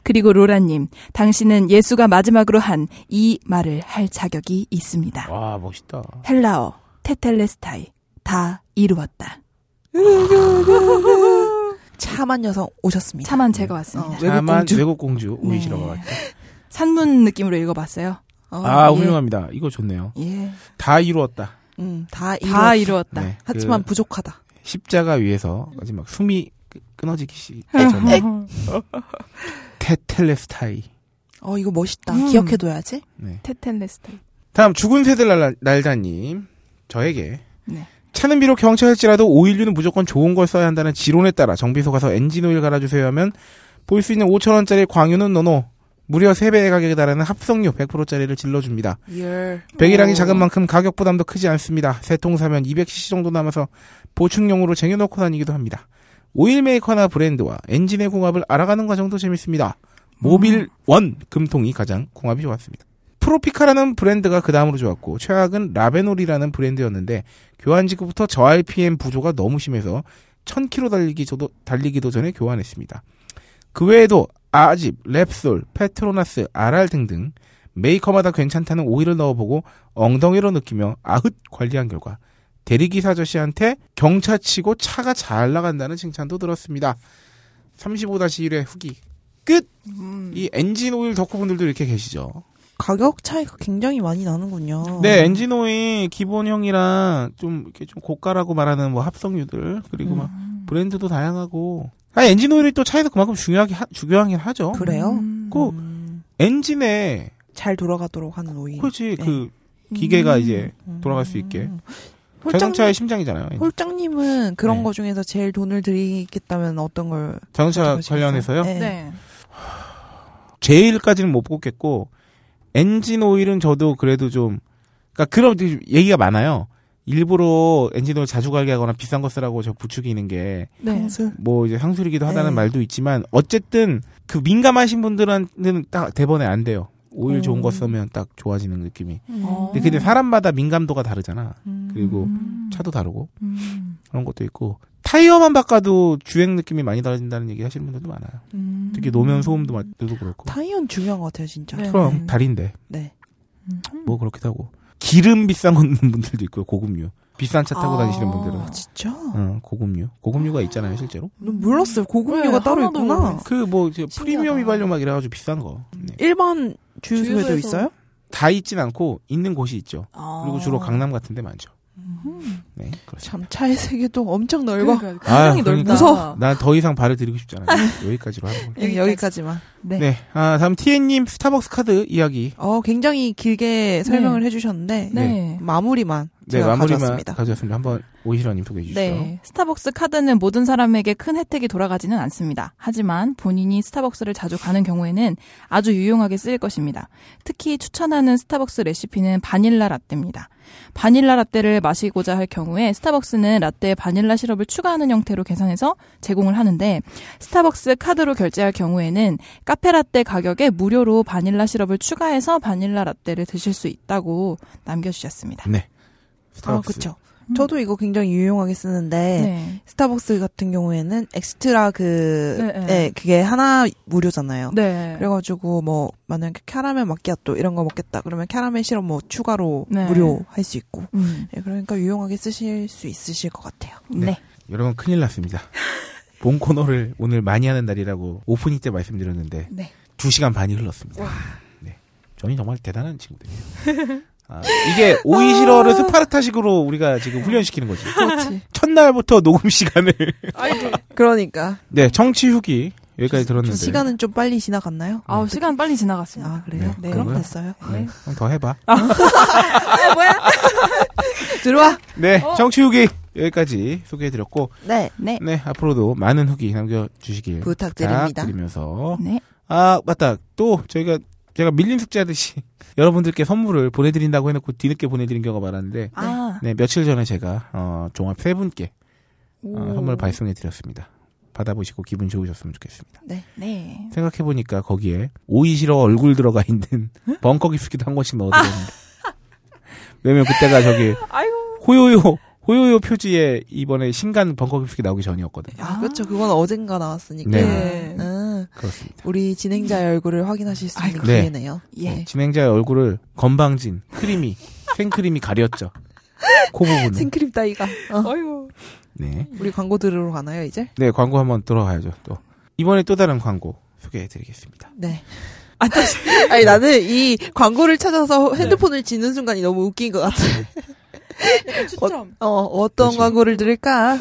그리고 로라님, 당신은 예수가 마지막으로 한 이 말을 할 자격이 있습니다. 와 멋있다. 헬라어, 테텔레스타이, 다 이루었다. 참한 여성 오셨습니다. 차만 제가 왔습니다. 어, 외국 다만 공주. 외국 공주 네. 오이시라고 왔다. 산문 느낌으로 읽어봤어요. 어, 아 예. 훌륭합니다. 이거 좋네요. 예. 다 이루었다. 음, 다 이루. 다 이루었다. 네, 하지만 그 부족하다. 십자가 위에서 마지막 숨이 끄- 끊어지기 시작하잖아요. 테텔레스타이. 어, 이거 멋있다. 음. 기억해둬야지. 네. 테텔레스타. 다음 죽은 새들 날, 날자님 저에게 네. 차는 비록 경차일지라도 오일류는 무조건 좋은 걸 써야 한다는 지론에 따라 정비소 가서 엔진 오일 갈아주세요 하면 볼 수 있는 5천 원짜리 광유는 no no 무려 3배의 가격에 달하는 합성유 100%짜리를 질러줍니다. 열. 배기량이 오. 작은 만큼 가격 부담도 크지 않습니다. 세 통 사면 200cc 정도 남아서 보충용으로 쟁여놓고 다니기도 합니다. 오일 메이커나 브랜드와 엔진의 궁합을 알아가는 과정도 재밌습니다. 모빌 원 금통이 가장 궁합이 좋았습니다. 프로피카라는 브랜드가 그 다음으로 좋았고 최악은 라베놀이라는 브랜드였는데 교환 직후부터 저RPM 부조가 너무 심해서 1000km 달리기 저도 달리기도 전에 교환했습니다. 그 외에도 아집, 랩솔, 페트로나스, RR 등등 메이커마다 괜찮다는 오일을 넣어보고 엉덩이로 느끼며 아흐 관리한 결과 대리기사 아저씨한테 경차 치고 차가 잘 나간다는 칭찬도 들었습니다. 35-1회 후기 끝! 음. 이 엔진 오일 덕후분들도 이렇게 계시죠. 가격 차이가 굉장히 많이 나는군요. 네, 엔진 오일 기본형이랑 좀 이렇게 좀 고가라고 말하는 뭐 합성유들 그리고 막 브랜드도 다양하고 아 엔진 오일이 또 차에서 그만큼 중요하게 하, 중요하긴 하죠. 그래요? 음. 꼭 음, 엔진에 잘 돌아가도록 하는 오일. 그렇지 네. 그 기계가 음. 이제 음. 돌아갈 수 있게 홀장님, 자동차의 심장이잖아요. 엔진. 홀장님은 그런 네. 거 중에서 제일 돈을 들이겠다면 어떤 걸 자동차? 관련해서요. 네. 네. 제일까지는 못 뽑겠고 엔진 오일은 저도 그래도 좀 그러니까 그런 얘기가 많아요. 일부러 엔진 오일 자주 갈게 하거나 비싼 거 쓰라고 저 부추기는 게 네. 뭐 이제 상술이기도 하다는 네. 말도 있지만 어쨌든 그 민감하신 분들한테는 딱 대번에 안대요. 오일 좋은 거 음. 쓰면 딱 좋아지는 느낌이. 어. 근데, 근데 사람마다 민감도가 다르잖아. 음. 그리고 음. 차도 다르고 음. 그런 것도 있고 타이어만 바꿔도 주행 느낌이 많이 달라진다는 얘기 하시는 분들도 많아요. 음. 특히 노면 소음도 마- 도 그렇고. 타이어는 중요한 것 같아요, 진짜. 네. 그럼 달인데 네. 뭐 그렇기도 하고 기름 비싼 거 넣는 분들도 있고요. 고급류. 비싼 차 타고 아. 다니시는 분들은 아, 진짜? 어, 고급류. 고급류가 있잖아요, 실제로. 난 몰랐어요. 고급류가 네, 따로 있구나. 그 뭐 프리미엄. 휘발유 막 이래가지고 비싼 거. 네. 일반 주유소에도 주유소에서- 있어요? 다 있진 않고 있는 곳이 있죠. 아. 그리고 주로 강남 같은 데 많죠. 음. 네, 그렇습니다. 참 차의 세계도 엄청 넓어. 그러니까 굉장히 아, 넓다. 그러니까. 무서워. 난더 이상 발을 들이고 싶지 않아요. 여기까지로 하는 걸로. 네, 여기까지 만. 네. 네. 아, 다음 TN님 스타벅스 카드 이야기. 어, 굉장히 길게 설명을 해주셨는데 네. 마무리만 네, 마무리만 가져왔습니다. 가져왔습니다. 한번 오이시라님 소개해 주시죠. 네. 스타벅스 카드는 모든 사람에게 큰 혜택이 돌아가지는 않습니다. 하지만 본인이 스타벅스를 자주 가는 경우에는 아주 유용하게 쓰일 것입니다. 특히 추천하는 스타벅스 레시피는 바닐라 라떼입니다. 바닐라 라떼를 마시고자 할 경우에 스타벅스는 라떼에 바닐라 시럽을 추가하는 형태로 계산해서 제공을 하는데 스타벅스 카드로 결제할 경우에는 카페 라떼 가격에 무료로 바닐라 시럽을 추가해서 바닐라 라떼를 드실 수 있다고 남겨주셨습니다. 네. 아, 스타벅스. 그쵸. 저도 이거 굉장히 유용하게 쓰는데 네. 스타벅스 같은 경우에는 엑스트라 그, 네, 네, 네. 그게 하나 무료잖아요. 네. 그래가지고 뭐 만약에 캐러멜 마키아또 이런 거 먹겠다 그러면 캐러멜 시럽 뭐 추가로 네. 무료 할 수 있고 음. 네, 그러니까 유용하게 쓰실 수 있으실 것 같아요. 네. 여러분 큰일 났습니다. 본 코너를 오늘 많이 하는 날이라고 오프닝 때 말씀드렸는데 네. 2시간 반이 흘렀습니다. 네. 저희 정말 대단한 친구들이에요. 아, 이게 오이시러를 스파르타식으로 우리가 지금 훈련시키는 거지. 그렇지. 첫날부터 녹음 시간을. 그러니까 네, 청취 후기 여기까지 들었는데. 시간은 좀 빨리 지나갔나요? 아 우 시간 빨리 지나갔습니다. 아 그래요? 네, 그럼 그런가요? 됐어요. 네, 그럼 더 해봐. 들어와. 네, 청취 후기 여기까지 소개해드렸고, 네. 네. 네, 앞으로도 많은 후기 남겨주시길 부탁드립니다. 부탁드리면서. 네. 아, 맞다. 또 저희가 제가 밀린 숙제하듯이 여러분들께 선물을 보내드린다고 해놓고 뒤늦게 보내드린 경우가 많았는데, 아. 네, 며칠 전에 제가 어, 종합 세 분께 어, 오. 선물 발송해 드렸습니다. 받아보시고 기분 좋으셨으면 좋겠습니다. 네. 생각해 보니까 거기에 오이시러 얼굴 들어가 있는 벙커 기프기도 한 권씩 넣어드렸는데. 왜냐면 그때가 저기 아이고. 호요요 호요요 표지에 이번에 신간 벙커 기프기 나오기 전이었거든요. 아, 그렇죠. 그건 어젠가 나왔으니까. 네. 음, 그렇습니다. 우리 진행자의 얼굴을 확인하실 수 있는 아이고. 네. 기회네요. 예. 진행자의 얼굴을 건방진 크림이 생크림이 가렸죠. 코 부분을. 생크림 따위가. 어. 아이고. 네. 우리 광고 들으러 가나요, 이제? 네, 광고 한번 들어가야죠. 또 이번에 또 다른 광고 소개해드리겠습니다. 네. 아니, 나는 이 광고를 찾아서 핸드폰을 지는 순간이 너무 웃긴 것 같아. 추첨. 어, 어떤 그렇지. 광고를 들을까?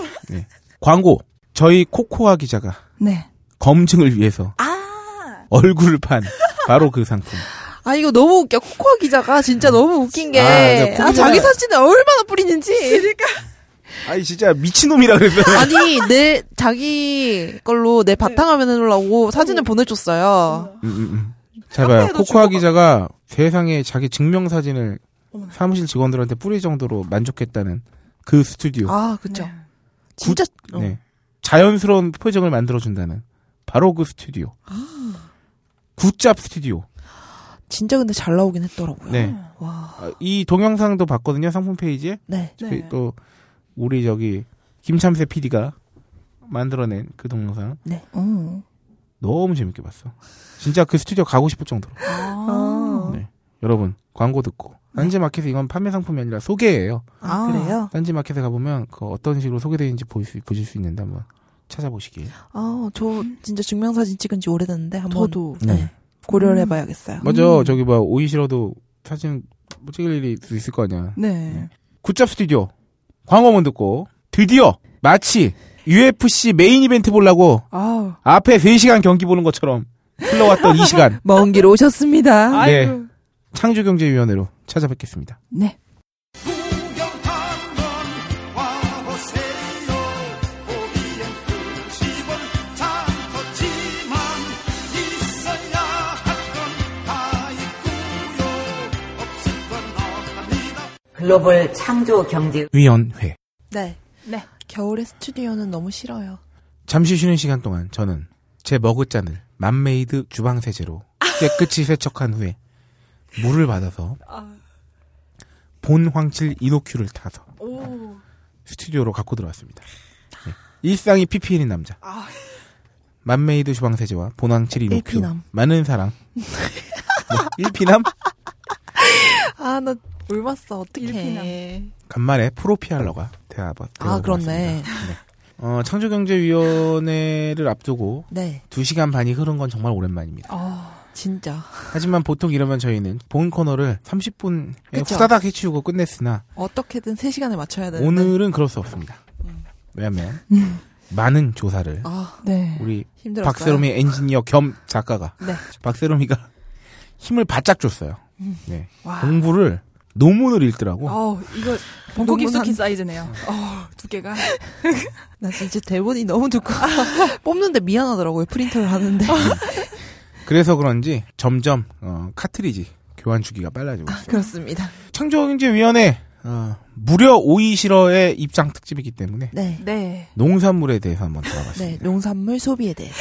광고. 저희 코코아 기자가 네. 검증을 위해서 아. 얼굴을 판 바로 그 상품. 아, 이거 너무 웃겨. 코코아 기자가 진짜 너무 웃긴 게. 아, 아, 자기 사진을 얼마나 뿌리는지. 아니 진짜 미친놈이라 그랬어요. 아니, 내, 자기 걸로 내 바탕화면 해놓으려고 사진을 보내줬어요. 음, 음, 음. 잘 봐요. 코코아 기자가 세상에 자기 증명 사진을. 사무실 직원들한테 뿌릴 정도로 만족했다는 그 스튜디오. 아, 그쵸. 진짜, 어. 네. 자연스러운 표정을 만들어준다는 바로 그 스튜디오. 굿잡 스튜디오. 진짜 근데 잘 나오긴 했더라고요. 네. 와. 아, 이 동영상도 봤거든요. 상품 페이지에. 네. 네. 또 우리 저기 김참새 PD가 만들어낸 그 동영상 오. 너무 재밌게 봤어. 진짜 그 스튜디오 가고 싶을 정도로. 아. 네. 여러분 광고 듣고 딴지마켓에 이건 판매 상품이 아니라 소개예요. 아, 아. 그래요? 딴지마켓에 가보면 그 어떤 식으로 소개되는지 보실 수, 보실 수 있는데 한번 찾아보시길. 아, 저 진짜 증명사진 찍은 지 오래됐는데 한번 저도. 네. 고려를 해봐야겠어요. 맞아. 음. 저기 뭐 오이 싫어도 사진 뭐 찍을 일이 있을 거 아니야. 네. 굿잡 스튜디오 광고문 듣고 드디어 마치 UFC 메인 이벤트 보려고 아우. 앞에 3시간 경기 보는 것처럼 흘러왔던 이 시간 먼 길 오셨습니다. 네. 아이고. 창조경제위원회로 찾아뵙겠습니다. 네. 글로벌 창조 경제 위원회. 네. 네. 겨울의 스튜디오는 너무 싫어요. 잠시 쉬는 시간 동안 저는 제 머그잔을 맘메이드 주방 세제로 깨끗이 세척한 후에 물을 받아서 본 황칠 이노큐를 타서 스튜디오로 갖고 들어왔습니다. 네. 일상이 PPL인 남자. 맘메이드 주방 세제와 본 황칠 이노큐. 일피남. 많은 사랑. 뭐, 일피남? 아, 나 울봤어. 어떡해. 간만에 프로피알러가 대화봐. 아, 그렇네. 어, 창조경제위원회를 앞두고 네. 두 시간 반이 흐른 건 정말 오랜만입니다. 아, 진짜. 하지만 보통 이러면 저희는 본 코너를 30분에 그쵸. 후다닥 해치우고 끝냈으나 어떻게든 3시간을 맞춰야 되는데. 오늘은 그럴 수 없습니다. 왜냐하면 많은 조사를 아, 네. 우리 힘들었어요. 박세롬이 엔지니어 겸 작가가 네. 박세롬이가 힘을 바짝 줬어요. 네. 와. 공부를 논문을 읽더라고. 어, 이거 벙커 깊숙이 한- 사이즈네요. 어, 두께가. 나 진짜 대본이 너무 두꺼워서 뽑는데 미안하더라고요. 프린터를 하는데. 그래서 그런지 점점 어, 카트리지 교환 주기가 빨라지고 있어요. 그렇습니다. 창조경제위원회 어, 무려 오이시러의 입장 특집이기 때문에 네. 네. 농산물에 대해서 한번 네, 들어봤습니다. 농산물 소비에 대해서.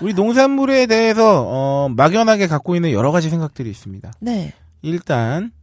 우리 농산물에 대해서 어, 막연하게 갖고 있는 여러 가지 생각들이 있습니다. 네. 일단 어,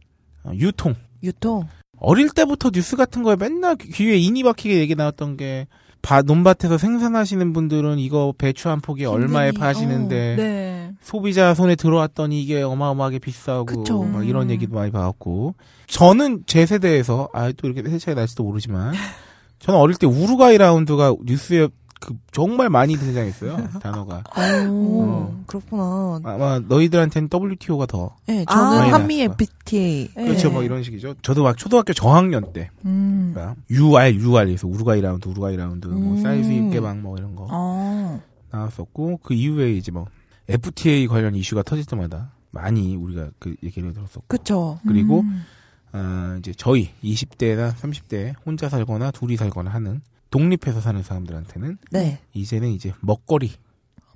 유통. 유통. 어릴 때부터 뉴스 같은 거에 맨날 귀- 귀에 인이 박히게 얘기 나왔던 게 바, 논밭에서 생산하시는 분들은 이거 배추 한 포기에 얼마에 힘드니, 파시는데 네. 소비자 손에 들어왔더니 이게 어마어마하게 비싸고 그쵸. 막 이런 음. 얘기도 많이 봐왔고 저는 제 세대에서 아 또 이렇게 세차이 날지도 모르지만 저는 어릴 때 우루과이 라운드가 뉴스에 그 정말 많이 등장했어요 단어가 오, 어. 그렇구나. 아마 너희들한테는 WTO가 더 네, 아. 저는 한미. FTA. 네. 그렇죠 뭐 이런 식이죠 저도 막 초등학교 저학년 때 음. 그러니까 UR UR에서 우루과이 라운드 우루과이 라운드 뭐 음. 쌀 수입 개방 뭐 이런 거 어. 나왔었고 그 이후에 이제 뭐 FTA 관련 이슈가 터질 때마다 많이 우리가 그 얘기를 들었었고 그쵸. 그리고 음. 어, 이제 저희 20대나 30대 혼자 살거나 둘이 살거나 하는 독립해서 사는 사람들한테는 네. 이제는 이제 먹거리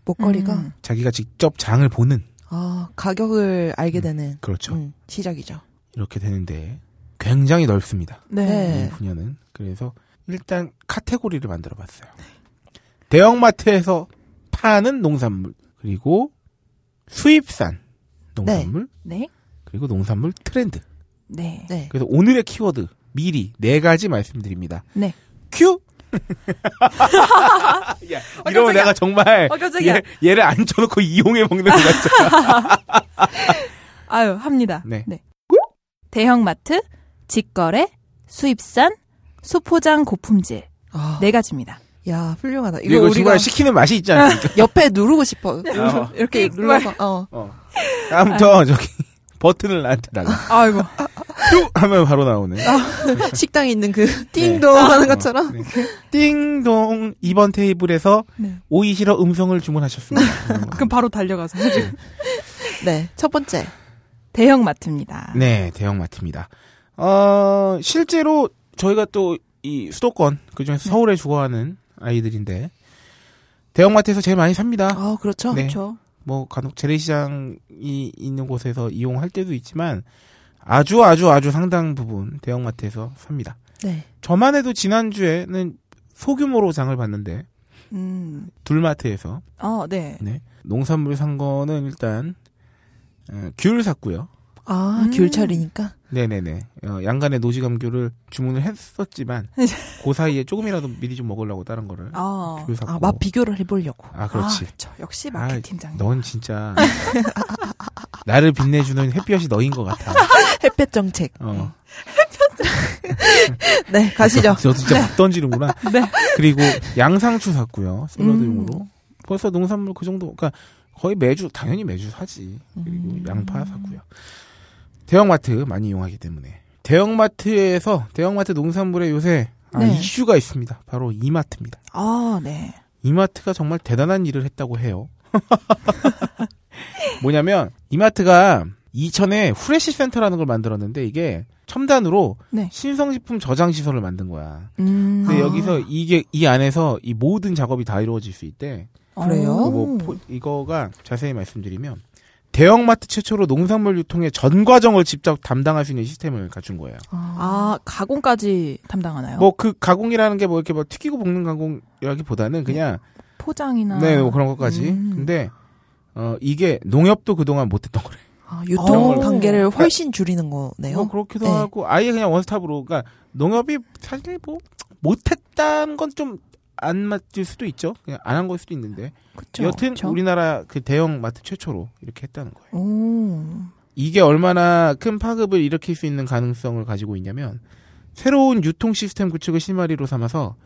목걸이가, 음. 자기가 직접 장을 보는 아, 가격을 알게 되는. 그렇죠 음, 시작이죠. 이렇게 되는데 굉장히 넓습니다 네. 네. 이 분야는 그래서 일단 카테고리를 만들어봤어요 대형마트에서 파는 농산물 그리고 수입산 농산물 네. 그리고 농산물 트렌드 네. 네. 그래서 오늘의 키워드 미리 네 가지 말씀드립니다 네. 큐 야, 어, 이러면 깜짝이야. 내가 정말 어. 얘, 얘를 앉혀놓고 이용해 먹는 것 같잖아. 아유, 합니다. 네. 대형마트, 직거래, 수입산, 수포장 고품질. 아, 네 가지입니다. 야, 훌륭하다. 이거 이거 우리가 정말 시키는 맛이 있지 않습니까? 옆에 누르고 싶어. 어. 이렇게 눌러서, 어. 어. 다음부터 저기 버튼을 나한테 달라. 아이고. 뚝 하면 바로 나오는. 식당에 있는 그, 띵동 하는 것처럼. 어, 네. 띵동 2번 테이블에서 네. 오이시러 음성을 주문하셨습니다. 그럼 바로 달려가서. 네. 첫 번째. 대형 마트입니다. 네, 대형 마트입니다. 어, 실제로 저희가 또 이 수도권, 그중에서 서울에 주거하는 아이들인데, 대형마트에서 제일 많이 삽니다. 아, 그렇죠. 네. 그렇죠. 뭐, 간혹 재래시장이 있는 곳에서 이용할 때도 있지만, 아주 아주 아주 상당 부분 대형마트에서 삽니다. 네. 저만 해도 지난주에는 소규모로 장을 봤는데, 음. 둘마트에서, 어, 네. 네. 농산물 산 거는 일단, 어, 귤 샀고요. 아, 음. 귤철이니까. 네네네. 어, 양간의 노지감귤을 주문을 했었지만, 그 사이에 조금이라도 미리 좀 먹으려고 다른 거를 아. 아, 맛 비교를 해보려고. 아, 그렇지. 아, 그쵸. 역시 아, 마케팅장. 넌 진짜 나를 빛내주는 햇볕이 너인 것 같아. 햇볕 정책. 어. 네, 가시죠. 저 진짜 막 던지는구나. 네. 그리고 양상추 샀고요. 샐러드용으로. 음. 벌써 농산물 그 정도. 그러니까 거의 매주 당연히 매주 사지. 그리고 음. 양파 샀고요. 대형마트 많이 이용하기 때문에 대형마트에서 대형마트 농산물에 요새 아, 네. 이슈가 있습니다. 바로 이마트입니다. 아, 네. 이마트가 정말 대단한 일을 했다고 해요. 뭐냐면 이마트가 이천에 후레쉬 센터라는 걸 만들었는데 이게 첨단으로 네. 신성식품 저장 시설을 만든 거야. 음. 근데 아. 여기서 이게 이 안에서 이 모든 작업이 다 이루어질 수 있대. 그래요? 그뭐 포- 이거가 자세히 말씀드리면 대형마트 최초로 농산물 유통의 전 과정을 직접 담당할 수 있는 시스템을 갖춘 거예요. 아, 가공까지 담당하나요? 뭐 그 가공이라는 게 뭐 이렇게 뭐 튀기고 볶는 가공이라기보다는 그냥 포장이나 네, 뭐 그런 것까지. 음. 근데 어 이게 농협도 그동안 못 했던 거래. 아, 유통 어. 단계를 훨씬 줄이는 거네요. 뭐 그렇기도 네. 하고 아예 그냥 원스톱으로 그러니까 농협이 사실 뭐 못했다는 건 좀 안 맞을 수도 있죠. 그냥 안 한 걸 수도 있는데 그쵸, 여튼 그쵸? 우리나라 그 대형 마트 최초로 이렇게 했다는 거예요. 오. 이게 얼마나 큰 파급을 일으킬 수 있는 가능성을 가지고 있냐면 새로운 유통 시스템 구축을 실마리로 삼아서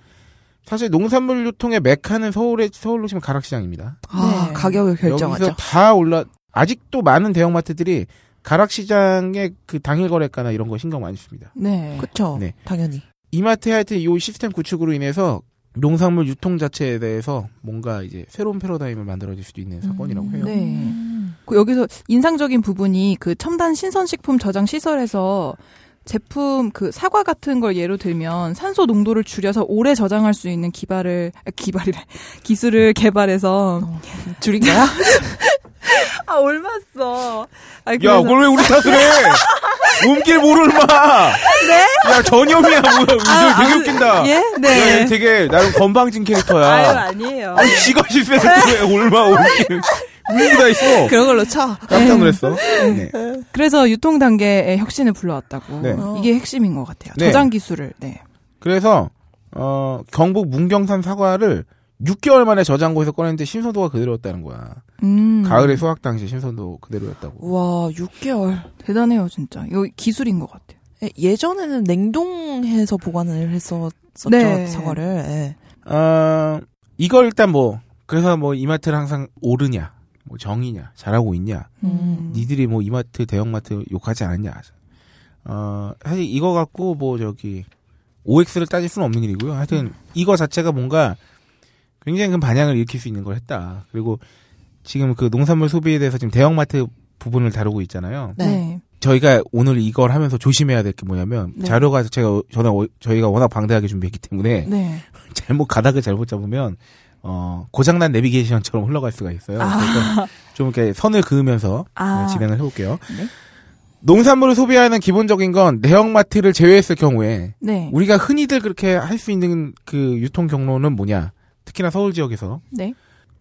사실 농산물 유통의 메카는 서울에 서울로 치면 가락시장입니다. 아, 네. 가격을 결정하죠. 여기서 다 올라 아직도 많은 대형마트들이 가락시장의 그 당일 거래가나 이런 거 신경 많이 씁니다. 네. 그쵸. 네. 당연히. 이마트 하여튼 이 시스템 구축으로 인해서 농산물 유통 자체에 대해서 뭔가 이제 새로운 패러다임을 만들어질 수도 있는 사건이라고 해요. 네. 그 여기서 인상적인 부분이 그 첨단 신선식품 저장 시설에서 제품 그 사과 같은 걸 예로 들면 산소 농도를 줄여서 오래 저장할 수 있는 기발을 아, 기발이래 기술을 개발해서 줄인 거야? 아 올맞어. 아, 야, 그걸 왜 우리 탓을 해? 몸길 모를 마! 네? 야, 전염이야, 뭐야. 이거 되게 웃긴다. 예? 야, 네. 얘 되게 나름 건방진 캐릭터야. 아유 아니에요. 아니, 지가 실수했는데 왜 올마, 올길. 의미가 있어. 그런 걸로 쳐. 깜짝 놀랐어. 네. 그래서 유통 단계의 혁신을 불러왔다고. 네. 이게 핵심인 것 같아요. 네. 저장 기술을. 네. 그래서, 어, 경북 문경산 사과를 6개월 만에 저장고에서 꺼냈는데 신선도가 그대로였다는 거야. 음. 가을에 수확 당시 신선도 그대로였다고. 와, 6개월. 대단해요 진짜. 이거 기술인 것 같아요. 예, 예전에는 냉동해서 보관을 했었었죠, 네. 사과를. 예. 어, 이걸 일단 뭐, 그래서 뭐 이마트를 항상 오르냐, 뭐 정이냐, 잘하고 있냐, 음. 니들이 뭐 이마트, 대형마트 욕하지 않았냐. 어, 사실 이거 갖고 뭐 저기, OX를 따질 수는 없는 일이고요. 하여튼 이거 자체가 뭔가 굉장히 큰 반향을 일으킬 수 있는 걸 했다. 그리고 지금 그 농산물 소비에 대해서 지금 대형마트 부분을 다루고 있잖아요. 네. 저희가 오늘 이걸 하면서 조심해야 될 게 뭐냐면 네. 자료가 제가 저는 어- 저희가 워낙 방대하게 준비했기 때문에 네. 잘못 가닥을 잘못 잡으면 어 고장난 내비게이션처럼 흘러갈 수가 있어요. 그래서 좀 이렇게 선을 그으면서 아. 네, 진행을 해볼게요. 네. 농산물을 소비하는 기본적인 건 대형마트를 제외했을 경우에 네. 우리가 흔히들 그렇게 할 수 있는 그 유통 경로는 뭐냐? 특히나 서울 지역에서 네.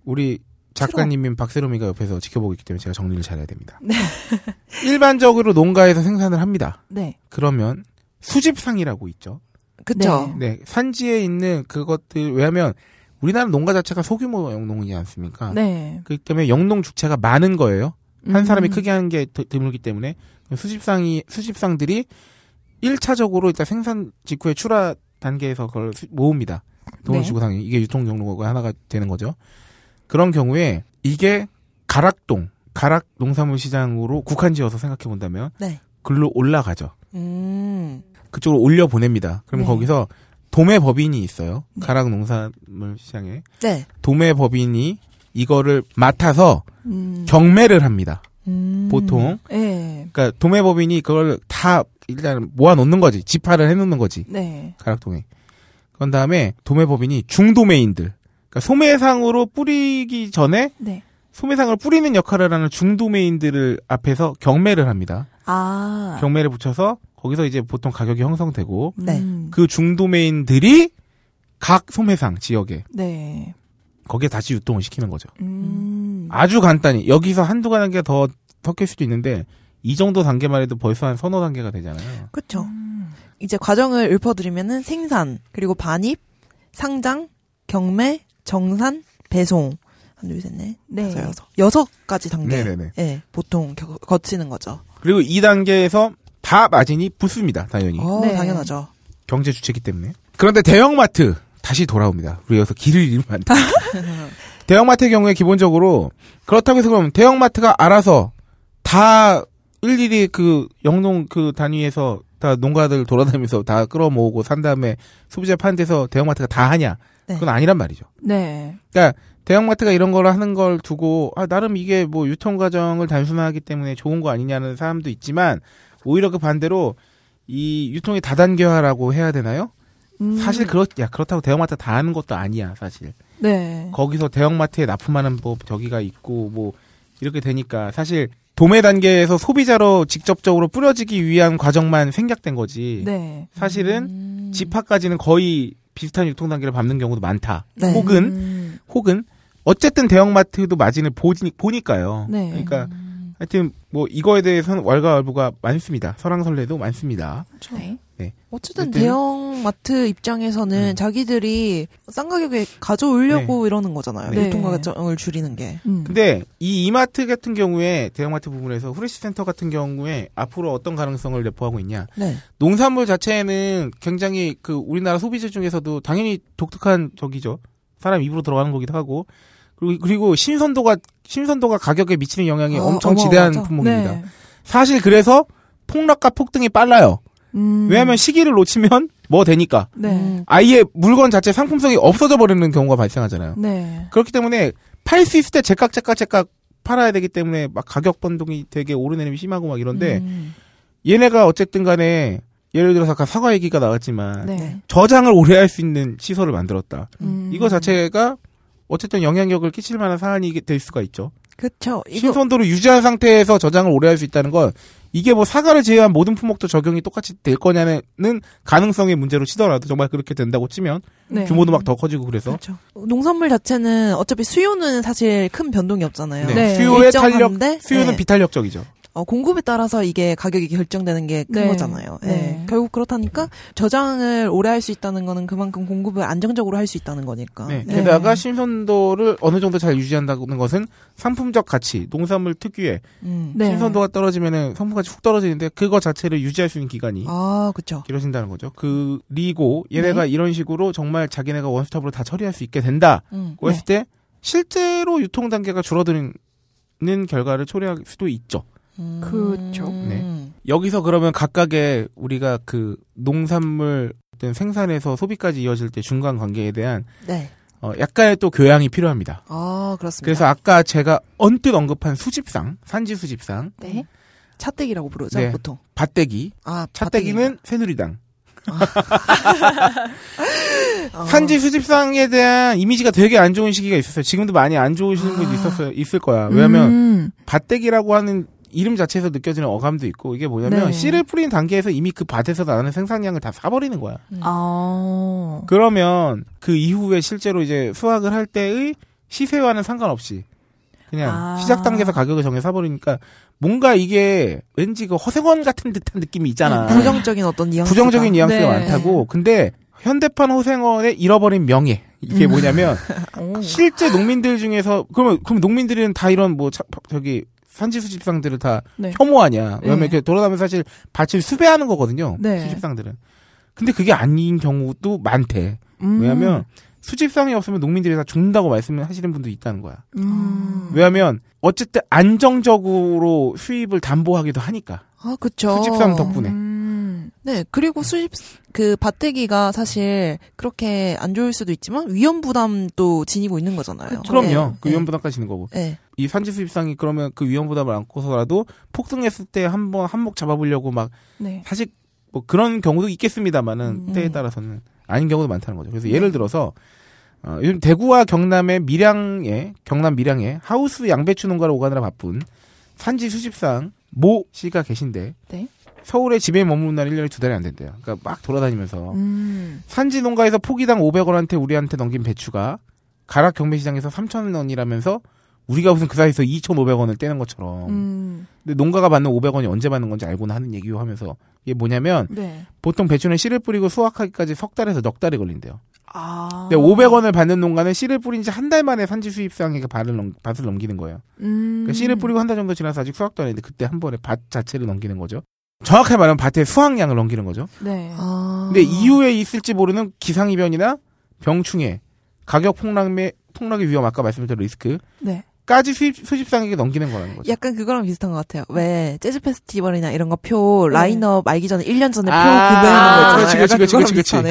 우리 작가님인 박세롬이가 옆에서 지켜보고 있기 때문에 제가 정리를 잘해야 됩니다. 네. 일반적으로 농가에서 생산을 합니다. 네. 그러면 수집상이라고 있죠. 그쵸. 네, 산지에 있는 그것들 왜냐하면 우리나라 농가 자체가 소규모 영농이지 않습니까? 네. 그렇기 때문에 영농 주체가 많은 거예요. 한 음. 사람이 크게 하는 게 드- 드물기 때문에 수집상이 수집상들이 1차적으로 일단 생산 직후에 출하 단계에서 그걸 수- 모읍니다. 돈을 네. 주고 사는 이게 유통 경로가 하나가 되는 거죠. 그런 경우에 이게 가락동, 가락 농산물 시장으로 국한지어서 생각해 본다면 네. 글로 올라가죠. 음. 그쪽으로 올려 보냅니다. 그럼 네. 거기서 도매 법인이 있어요. 네. 가락 농산물 시장에 네. 도매 법인이 이거를 맡아서 음. 경매를 합니다. 음. 보통 네. 그러니까 도매 법인이 그걸 다 일단 모아 놓는 거지. 집화를 해 놓는 거지. 네. 가락동에. 그런 다음에 도매 법인이 중도매인들. 그러니까 소매상으로 뿌리기 전에 네. 소매상을 뿌리는 역할을 하는 중도매인들을 앞에서 경매를 합니다. 아. 경매를 붙여서 거기서 이제 보통 가격이 형성되고 네. 음. 그 중도매인들이 각 소매상 지역에 네. 거기에 다시 유통을 시키는 거죠. 음. 아주 간단히 여기서 한두 단계 더 섞일 수도 있는데 이 정도 단계만 해도 벌써 한 서너 단계가 되잖아요. 그쵸. 음. 이제 과정을 읊어드리면은 생산, 그리고 반입, 상장, 경매, 정산, 배송. 한, 둘, 셋, 넷, 네. 다섯, 여섯. 여섯 가지 단계. 네네네. 예, 보통 겨- 거치는 거죠. 그리고 이 단계에서 다 마진이 붙습니다. 당연히 어, 네. 당연하죠. 경제 주체이기 때문에. 그런데 대형마트 다시 돌아옵니다. 우리 여기서 길을 잃으면 안 돼. 대형마트의 경우에 기본적으로 그렇다고 해서 그럼 대형마트가 알아서 다 일일이 그 영농 그 단위에서 다 농가들 돌아다니면서 다 끌어모으고 산 다음에 소비자 파는 데서 대형마트가 다 하냐? 네. 그건 아니란 말이죠. 네. 그러니까 대형마트가 이런 걸 하는 걸 두고 아 나름 이게 뭐 유통 과정을 단순화하기 때문에 좋은 거 아니냐는 사람도 있지만 오히려 그 반대로 이 유통의 다단계화라고 해야 되나요? 음. 사실 그렇 야 그렇다고 대형마트 다 하는 것도 아니야 사실. 네. 거기서 대형마트에 납품하는 법 저기가 있고 뭐 이렇게 되니까 사실 도매 단계에서 소비자로 직접적으로 뿌려지기 위한 과정만 생략된 거지. 네. 사실은 음. 집합까지는 거의 비슷한 유통 단계를 밟는 경우도 많다. 네. 혹은 음. 혹은 어쨌든 대형마트도 마진을 보니, 보니까요. 네. 그러니까 하여튼 뭐 이거에 대해서는 왈가왈부가 많습니다. 설왕설래도 많습니다. 네. 어쨌든 어쨌든- 대형 마트 입장에서는 음. 자기들이 싼 가격에 가져오려고 이러는 거잖아요. 네. 유통 가격을 줄이는 게. 음. 근데 이 이마트 같은 경우에 대형 마트 부분에서 후레쉬 센터 같은 경우에 앞으로 어떤 가능성을 내포하고 있냐? 네. 농산물 자체는 굉장히 그 우리나라 소비재 중에서도 당연히 독특한 저기죠. 사람 입으로 들어가는 거기도 하고 그리고 그리고 신선도가 신선도가 가격에 미치는 영향이 어, 엄청 어마어마하죠. 지대한 품목입니다. 네. 사실 그래서 폭락과 폭등이 빨라요. 음. 왜냐하면 시기를 놓치면 뭐 되니까 네. 음. 아예 물건 자체 상품성이 없어져 버리는 경우가 발생하잖아요. 네. 그렇기 때문에 팔 수 있을 때 제깍 제깍 제깍 팔아야 되기 때문에 막 가격 변동이 되게 오르내림이 심하고 막 이런데 음. 얘네가 어쨌든 간에 예를 들어서 아까 사과 얘기가 나왔지만 네. 저장을 오래 할 수 있는 시설을 만들었다. 음. 이거 자체가 어쨌든 영향력을 끼칠 만한 사안이 될 수가 있죠. 이거 신선도를 유지한 상태에서 저장을 오래 할 수 있다는 건 이게 뭐 사과를 제외한 모든 품목도 적용이 똑같이 될 거냐는 가능성의 문제로 치더라도 정말 그렇게 된다고 치면 네. 규모도 막 더 커지고 그래서 그렇죠. 농산물 자체는 어차피 수요는 사실 큰 변동이 없잖아요. 네. 네. 수요의 탄력, 수요는 네. 비탄력적이죠. 어, 공급에 따라서 이게 가격이 결정되는 게큰 네. 거잖아요. 네. 네. 결국 그렇다니까 저장을 오래 할 수 있다는 거는 그만큼 공급을 안정적으로 할 수 있다는 거니까. 네. 네. 게다가 신선도를 어느 정도 잘 유지한다는 것은 상품적 가치, 농산물 특유의 음. 네. 신선도가 떨어지면은 상품 가치 훅 떨어지는데 그거 자체를 유지할 수 있는 기간이 아, 그쵸. 길어진다는 거죠. 그리고 얘네가 이런 식으로 정말 자기네가 원스톱으로 다 처리할 수 있게 된다고 음. 했을 때 실제로 유통 단계가 줄어드는 결과를 초래할 수도 있죠. 음. 그쵸. 네. 여기서 그러면 각각의 우리가 그 농산물 어떤 생산에서 소비까지 이어질 때 중간 관계에 대한 네. 어, 약간의 또 교양이 필요합니다. 아, 그렇습니다. 그래서 아까 제가 언뜻 언급한 수집상, 산지 수집상, 네. 차떼기라고 부르죠, 네. 보통. 밭대기, 아, 차떼기는 새누리당. 어. 산지 수집상에 대한 이미지가 되게 안 좋은 시기가 있었어요. 지금도 많이 안 좋으시는 분이 아. 있었어요. 있을 거야. 왜냐면 음. 밭대기라고 하는 이름 자체에서 느껴지는 어감도 있고 이게 뭐냐면 네. 씨를 뿌리는 단계에서 이미 그 밭에서 나는 생산량을 다 사버리는 거야. 아. 그러면 그 이후에 실제로 이제 수확을 할 때의 시세와는 상관없이 그냥 아. 시작 단계에서 가격을 정해 사버리니까 뭔가 이게 왠지 그 허세권 같은 듯한 느낌이 있잖아. 부정적인 어떤 뉘앙스. 부정적인 뉘앙스가 네. 많다고. 근데 현대판 호생원의 잃어버린 명예 이게 음. 뭐냐면 오. 실제 농민들 중에서 그러면 그럼 농민들은 다 이런 뭐 차- 저기 산지 수집상들을 다 네. 혐오하냐? 왜냐면 네. 이렇게 돌아다니면 사실 밭을 수배하는 거거든요. 네. 수집상들은. 근데 그게 아닌 경우도 많대. 음. 왜냐하면 수집상이 없으면 농민들이 다 죽는다고 말씀을 하시는 분도 있다는 거야. 음. 왜냐하면 어쨌든 안정적으로 수입을 담보하기도 하니까 아, 그쵸. 수집상 덕분에. 음. 네, 그리고 수집, 그, 밭대기가 사실 그렇게 안 좋을 수도 있지만 위험 부담도 지니고 있는 거잖아요. 그럼요. 네. 그 위험 부담까지 지는 거고. 네. 이 산지 수입상이 그러면 그 위험 부담을 안고서라도 폭등했을 때 한번 한몫 잡아보려고 막 네. 사실 뭐 그런 경우도 있겠습니다만은 음. 때에 따라서는 아닌 경우도 많다는 거죠. 그래서 예를 들어서 어, 요즘 대구와 경남의 밀양에 경남 밀양에 하우스 양배추 농가를 오가느라 바쁜 산지 수집상 모 씨가 계신데 네. 서울에 집에 머무는 날 1년에 두 달이 안 된대요. 그러니까 막 돌아다니면서 음. 산지 농가에서 포기당 500원한테 우리한테 넘긴 배추가 가락 경매시장에서 3,000원이라면서 우리가 무슨 그 사이에서 2,500원을 떼는 것처럼 음. 근데 농가가 받는 500원이 언제 받는 건지 알고는 하는 얘기요 하면서 이게 뭐냐면 네. 보통 배추는 씨를 뿌리고 수확하기까지 석 달에서 넉 달이 걸린대요. 아. 근데 500원을 받는 농가는 씨를 뿌린 지 한 달 만에 산지 수입상에게 밭을, 넘, 밭을 넘기는 거예요. 음. 그러니까 씨를 뿌리고 한 달 정도 지나서 아직 수확도 안 했는데 그때 한 번에 밭 자체를 넘기는 거죠. 정확하게 말하면 밭의 수확량을 넘기는 거죠. 네. 아. 근데 이후에 있을지 모르는 기상이변이나 병충해, 가격 폭락의, 폭락의 위험, 아까 말씀드린 리스크, 네. 까지 수입, 수집상에게 넘기는 거라는 거죠. 약간 그거랑 비슷한 것 같아요. 왜 재즈 페스티벌이나 이런 거 표 라인업 알기 전에 1년 전에 표 아, 구매하는 거 있잖아요. 그렇지, 그렇지, 그렇지, 그렇지.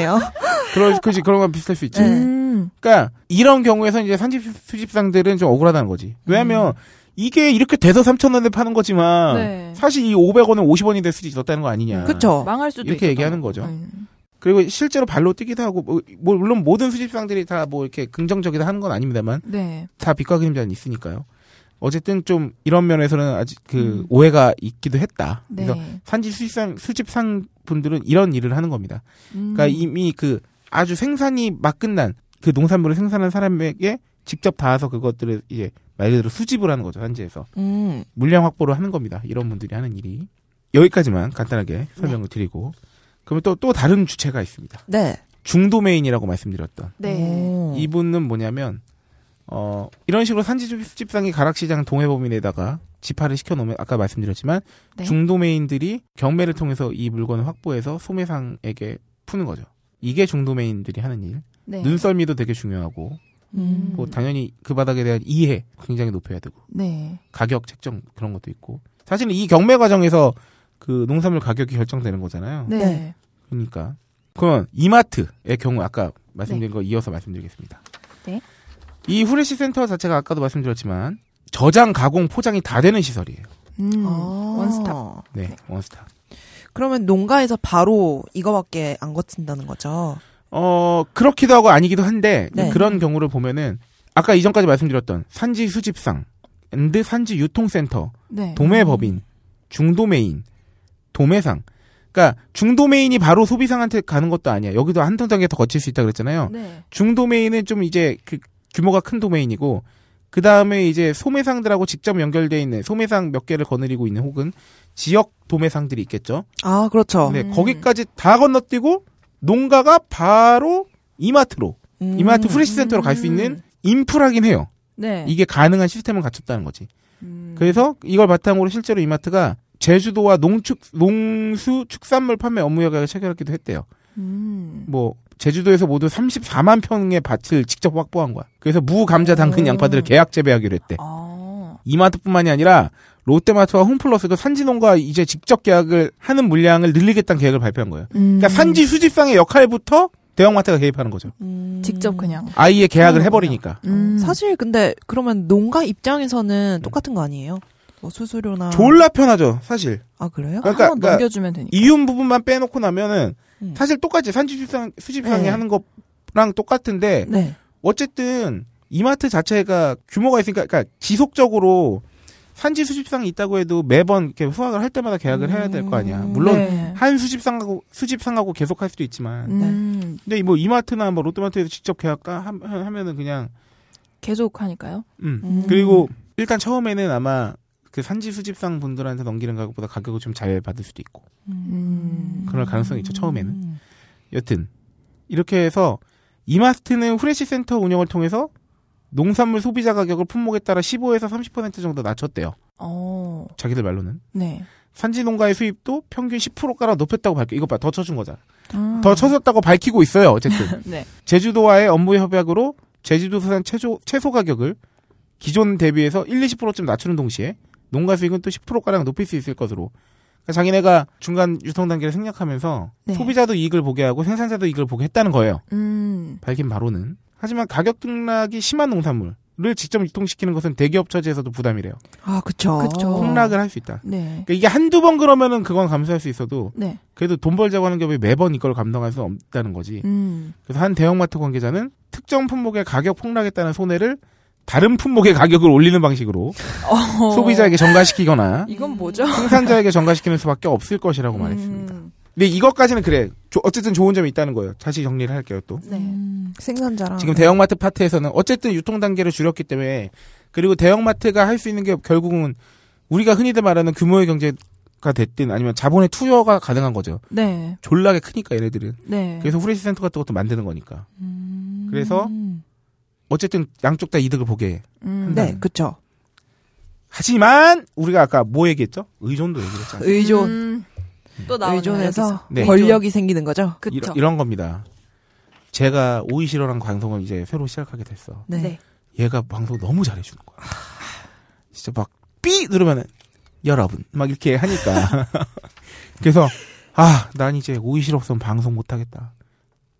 그러, 그렇지, 그런 건 비슷할 수 있지. 네. 음. 그러니까 이런 경우에서 이제 산지 수집상들은 좀 억울하다는 거지. 왜냐하면 이게 이렇게 돼서 3천 원에 파는 거지만 네. 사실 이 500원은 50원이 될 수도 있었다는 거 아니냐. 그쵸? 망할 수도 이렇게 있었던 얘기하는 거. 거죠. 음. 그리고 실제로 발로 뛰기도 하고 뭐, 뭐 물론 모든 수집상들이 다 뭐 이렇게 긍정적이다 하는 건 아닙니다만 네. 다 빛과 그림자는 있으니까요. 어쨌든 좀 이런 면에서는 아직 그 음. 오해가 있기도 했다. 네. 그래서 산지 수집상 수집상 분들은 이런 일을 하는 겁니다. 음. 그러니까 이미 그 아주 생산이 막 끝난 그 농산물을 생산한 사람에게 직접 닿아서 그것들을 이제 말 그대로 수집을 하는 거죠 산지에서 음. 물량 확보를 하는 겁니다. 이런 분들이 하는 일이 여기까지만 간단하게 설명을 드리고 그러면 또 또 다른 주체가 있습니다. 네. 중도메인이라고 말씀드렸던 네. 오. 이분은 뭐냐면 어 이런 식으로 산지 수집상이 가락시장 동해법인에다가 집화를 시켜놓으면 아까 말씀드렸지만 네. 중도메인들이 경매를 통해서 이 물건을 확보해서 소매상에게 푸는 거죠. 이게 중도메인들이 하는 일. 네. 눈썰미도 되게 중요하고 음. 뭐 당연히 그 바닥에 대한 이해 굉장히 높여야 되고 네. 가격 책정 그런 것도 있고 사실은 이 경매 과정에서 그 농산물 가격이 결정되는 거잖아요. 네. 네. 그러니까 그러면 이마트의 경우 아까 말씀드린 거 이어서 말씀드리겠습니다. 네. 이 후레쉬 센터 자체가 아까도 말씀드렸지만 저장, 가공, 포장이 다 되는 시설이에요. 음. 아. 원스톱. 네, 원스톱. 그러면 농가에서 바로 이거밖에 안 거친다는 거죠. 어 그렇기도 하고 아니기도 한데 네. 그런 경우를 보면은 아까 이전까지 말씀드렸던 산지 수집상, and 산지 유통센터, 네. 도매법인, 중도매인, 도매상. 그러니까 중도매인이 바로 소비상한테 가는 것도 아니야. 여기도 한 단계 더 거칠 수 있다 그랬잖아요. 네. 중도매인은 좀 이제 그 규모가 큰 도매인이고 그 다음에 이제 소매상들하고 직접 연결돼 있는 소매상 몇 개를 거느리고 있는 혹은 지역 도매상들이 있겠죠. 아, 그렇죠. 네, 음. 거기까지 다 건너뛰고 농가가 바로 이마트로 음. 이마트 프레시 센터로 갈 수 있는 인프라긴 해요. 네. 이게 가능한 시스템을 갖췄다는 거지. 음. 그래서 이걸 바탕으로 실제로 이마트가 제주도와 농축 농수 축산물 판매 업무 협약을 체결하기도 했대요. 음. 뭐 제주도에서 모두 34만 평의 밭을 직접 확보한 거야. 그래서 무, 감자, 당근, 오. 양파들을 계약 재배하기로 했대. 아. 이마트뿐만이 아니라 롯데마트와 홈플러스도 산지농가 이제 직접 계약을 하는 물량을 늘리겠다는 계획을 발표한 거예요. 음. 그러니까 산지 수집상의 역할부터 대형마트가 개입하는 거죠. 음. 직접 그냥. 아예 계약을 해버리니까. 음. 사실 근데 그러면 농가 입장에서는 똑같은 거 아니에요? 뭐 수수료나 졸라 편하죠, 사실. 아 그래요? 그러니까- 한번 그러니까 넘겨주면 되니까. 이윤 부분만 빼놓고 나면은 음. 사실 똑같이 산지 수집상, 수집상이 네. 하는 거랑 똑같은데 네. 어쨌든 이마트 자체가 규모가 있으니까 그러니까 지속적으로 산지 수집상이 있다고 해도 매번 이렇게 수확을 할 때마다 계약을 해야 될 거 아니야. 음. 물론 네. 한 수집상하고 수집상하고 계속 할 수도 있지만 음. 근데 뭐 이마트나 뭐 롯데마트에서 직접 계약 하- 하면은 그냥 계속 하니까요. 음. 음. 그리고 일단 처음에는 아마 그 산지 수집상 분들한테 넘기는 가격보다 가격을 좀 잘 받을 수도 있고 음. 그럴 가능성이 있죠 처음에는 음. 여튼 이렇게 해서 이마트는 후레쉬 센터 운영을 통해서 농산물 소비자 가격을 품목에 따라 15에서 30% 정도 낮췄대요. 어. 자기들 말로는 네. 산지 농가의 수입도 평균 10%가량 높였다고 밝혀. 이거 봐, 더 쳐준 거잖아. 음. 더 쳐줬다고 밝히고 있어요. 어쨌든 네. 제주도와의 업무 협약으로 제주도 수산 채소, 채소 가격을 기존 대비해서 1, 20%좀 낮추는 동시에 농가 수익은 또 10%가량 높일 수 있을 것으로. 그러니까 자기네가 중간 유통 단계를 생략하면서 네. 소비자도 이익을 보게 하고 생산자도 이익을 보게 했다는 거예요. 음. 밝힌 바로는. 하지만 가격 등락이 심한 농산물을 직접 유통시키는 것은 대기업 처지에서도 부담이래요. 아 그쵸. 그쵸. 폭락을 할 수 있다. 네. 그러니까 이게 한두 번 그러면은 그건 감수할 수 있어도 네. 그래도 돈 벌자고 하는 기업이 매번 이걸 감당할 수 없다는 거지. 음. 그래서 한 대형마트 관계자는 특정 품목의 가격 폭락에 따른 손해를 다른 품목의 가격을 올리는 방식으로 어. 소비자에게 전가시키거나 이건 뭐죠? 생산자에게 전가시키는 수밖에 없을 것이라고 말했습니다. 음. 근데 이것까지는 그래. 조- 어쨌든 좋은 점이 있다는 거예요. 다시 정리를 할게요, 또. 네. 음, 생산자랑 지금 대형마트 파트에서는 어쨌든 유통 단계를 줄였기 때문에 그리고 대형마트가 할 수 있는 게 결국은 우리가 흔히들 말하는 규모의 경제가 됐든 아니면 자본의 투여가 가능한 거죠. 네. 졸라게 크니까 얘네들은. 네. 그래서 후레쉬 센터 같은 것도 만드는 거니까. 음. 그래서 어쨌든 양쪽 다 이득을 보게 해. 음. 네, 그쵸. 하지만 우리가 아까 뭐 얘기했죠? 의존도 얘기했잖아요. 의존. 음. 또 나오네요. 의존해서. 네. 권력이 생기는 거죠. 그쵸. 이런, 이런 겁니다. 제가 오이시러랑 방송을 이제 새로 시작하게 됐어. 네. 네. 얘가 방송 너무 잘해주는 거야. 진짜 막 삐 누르면은 여러분 막 이렇게 하니까 그래서 아 난 이제 오이시러 없으면 방송 못하겠다.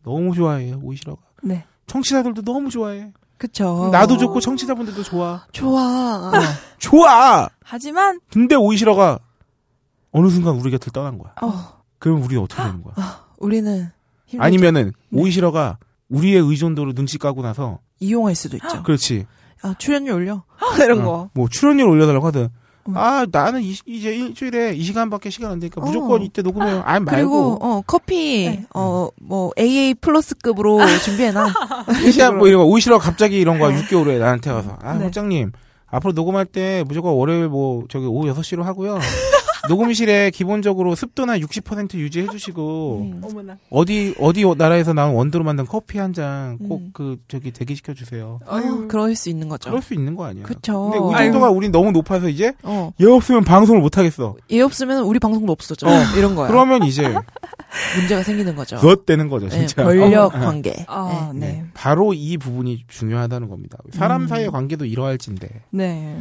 너무 좋아해 오이시러가. 네. 청취자들도 너무 좋아해. 그쵸. 나도 좋고 청취자분들도 좋아. 좋아. 좋아. 하지만 근데 오이시러가 어느 순간 우리 곁을 떠난 거야. 어. 그럼 우리 어떻게 되는 거야? 우리는 힘들죠. 아니면은 오이시러가 우리의 의존도를 눈치 까고 나서 이용할 수도 있죠. 그렇지 아, 출연료 올려. 이런 거. 어, 뭐 출연료 올려달라고 하든 어머. 아 나는 이, 이제 일주일에 이 시간밖에 시간 안 되니까 어. 무조건 이때 녹음해요. 아 말고 그리고 어 커피 네. 어뭐 AA 플러스급으로 준비해놔. 일단 뭐 이런 거 오시러 갑자기 이런 거 6개월 후에 나한테 와서 아 네. 국장님 앞으로 녹음할 때 무조건 월요일 뭐 저기 오후 6시로 하고요. 녹음실에 기본적으로 습도나 60% 유지해 주시고 음. 어디 어디 나라에서 나온 원두로 만든 커피 한 잔꼭 음. 그 저기 대기시켜 주세요. 어, 그럴 수 있는 거죠. 그럴 수 있는 거 아니야. 그쵸. 근데 의존도가 우린 너무 높아서 이제 어. 얘 없으면 방송을 못 하겠어. 얘 없으면 우리 방송도 없어져. 어. 이런 거야. 그러면 이제 문제가 생기는 거죠. 그것 되는 거죠, 네, 진짜. 권력 어. 관계. 아, 네. 네. 네. 바로 이 부분이 중요하다는 겁니다. 사람 음. 사이의 관계도 이러할진데. 네.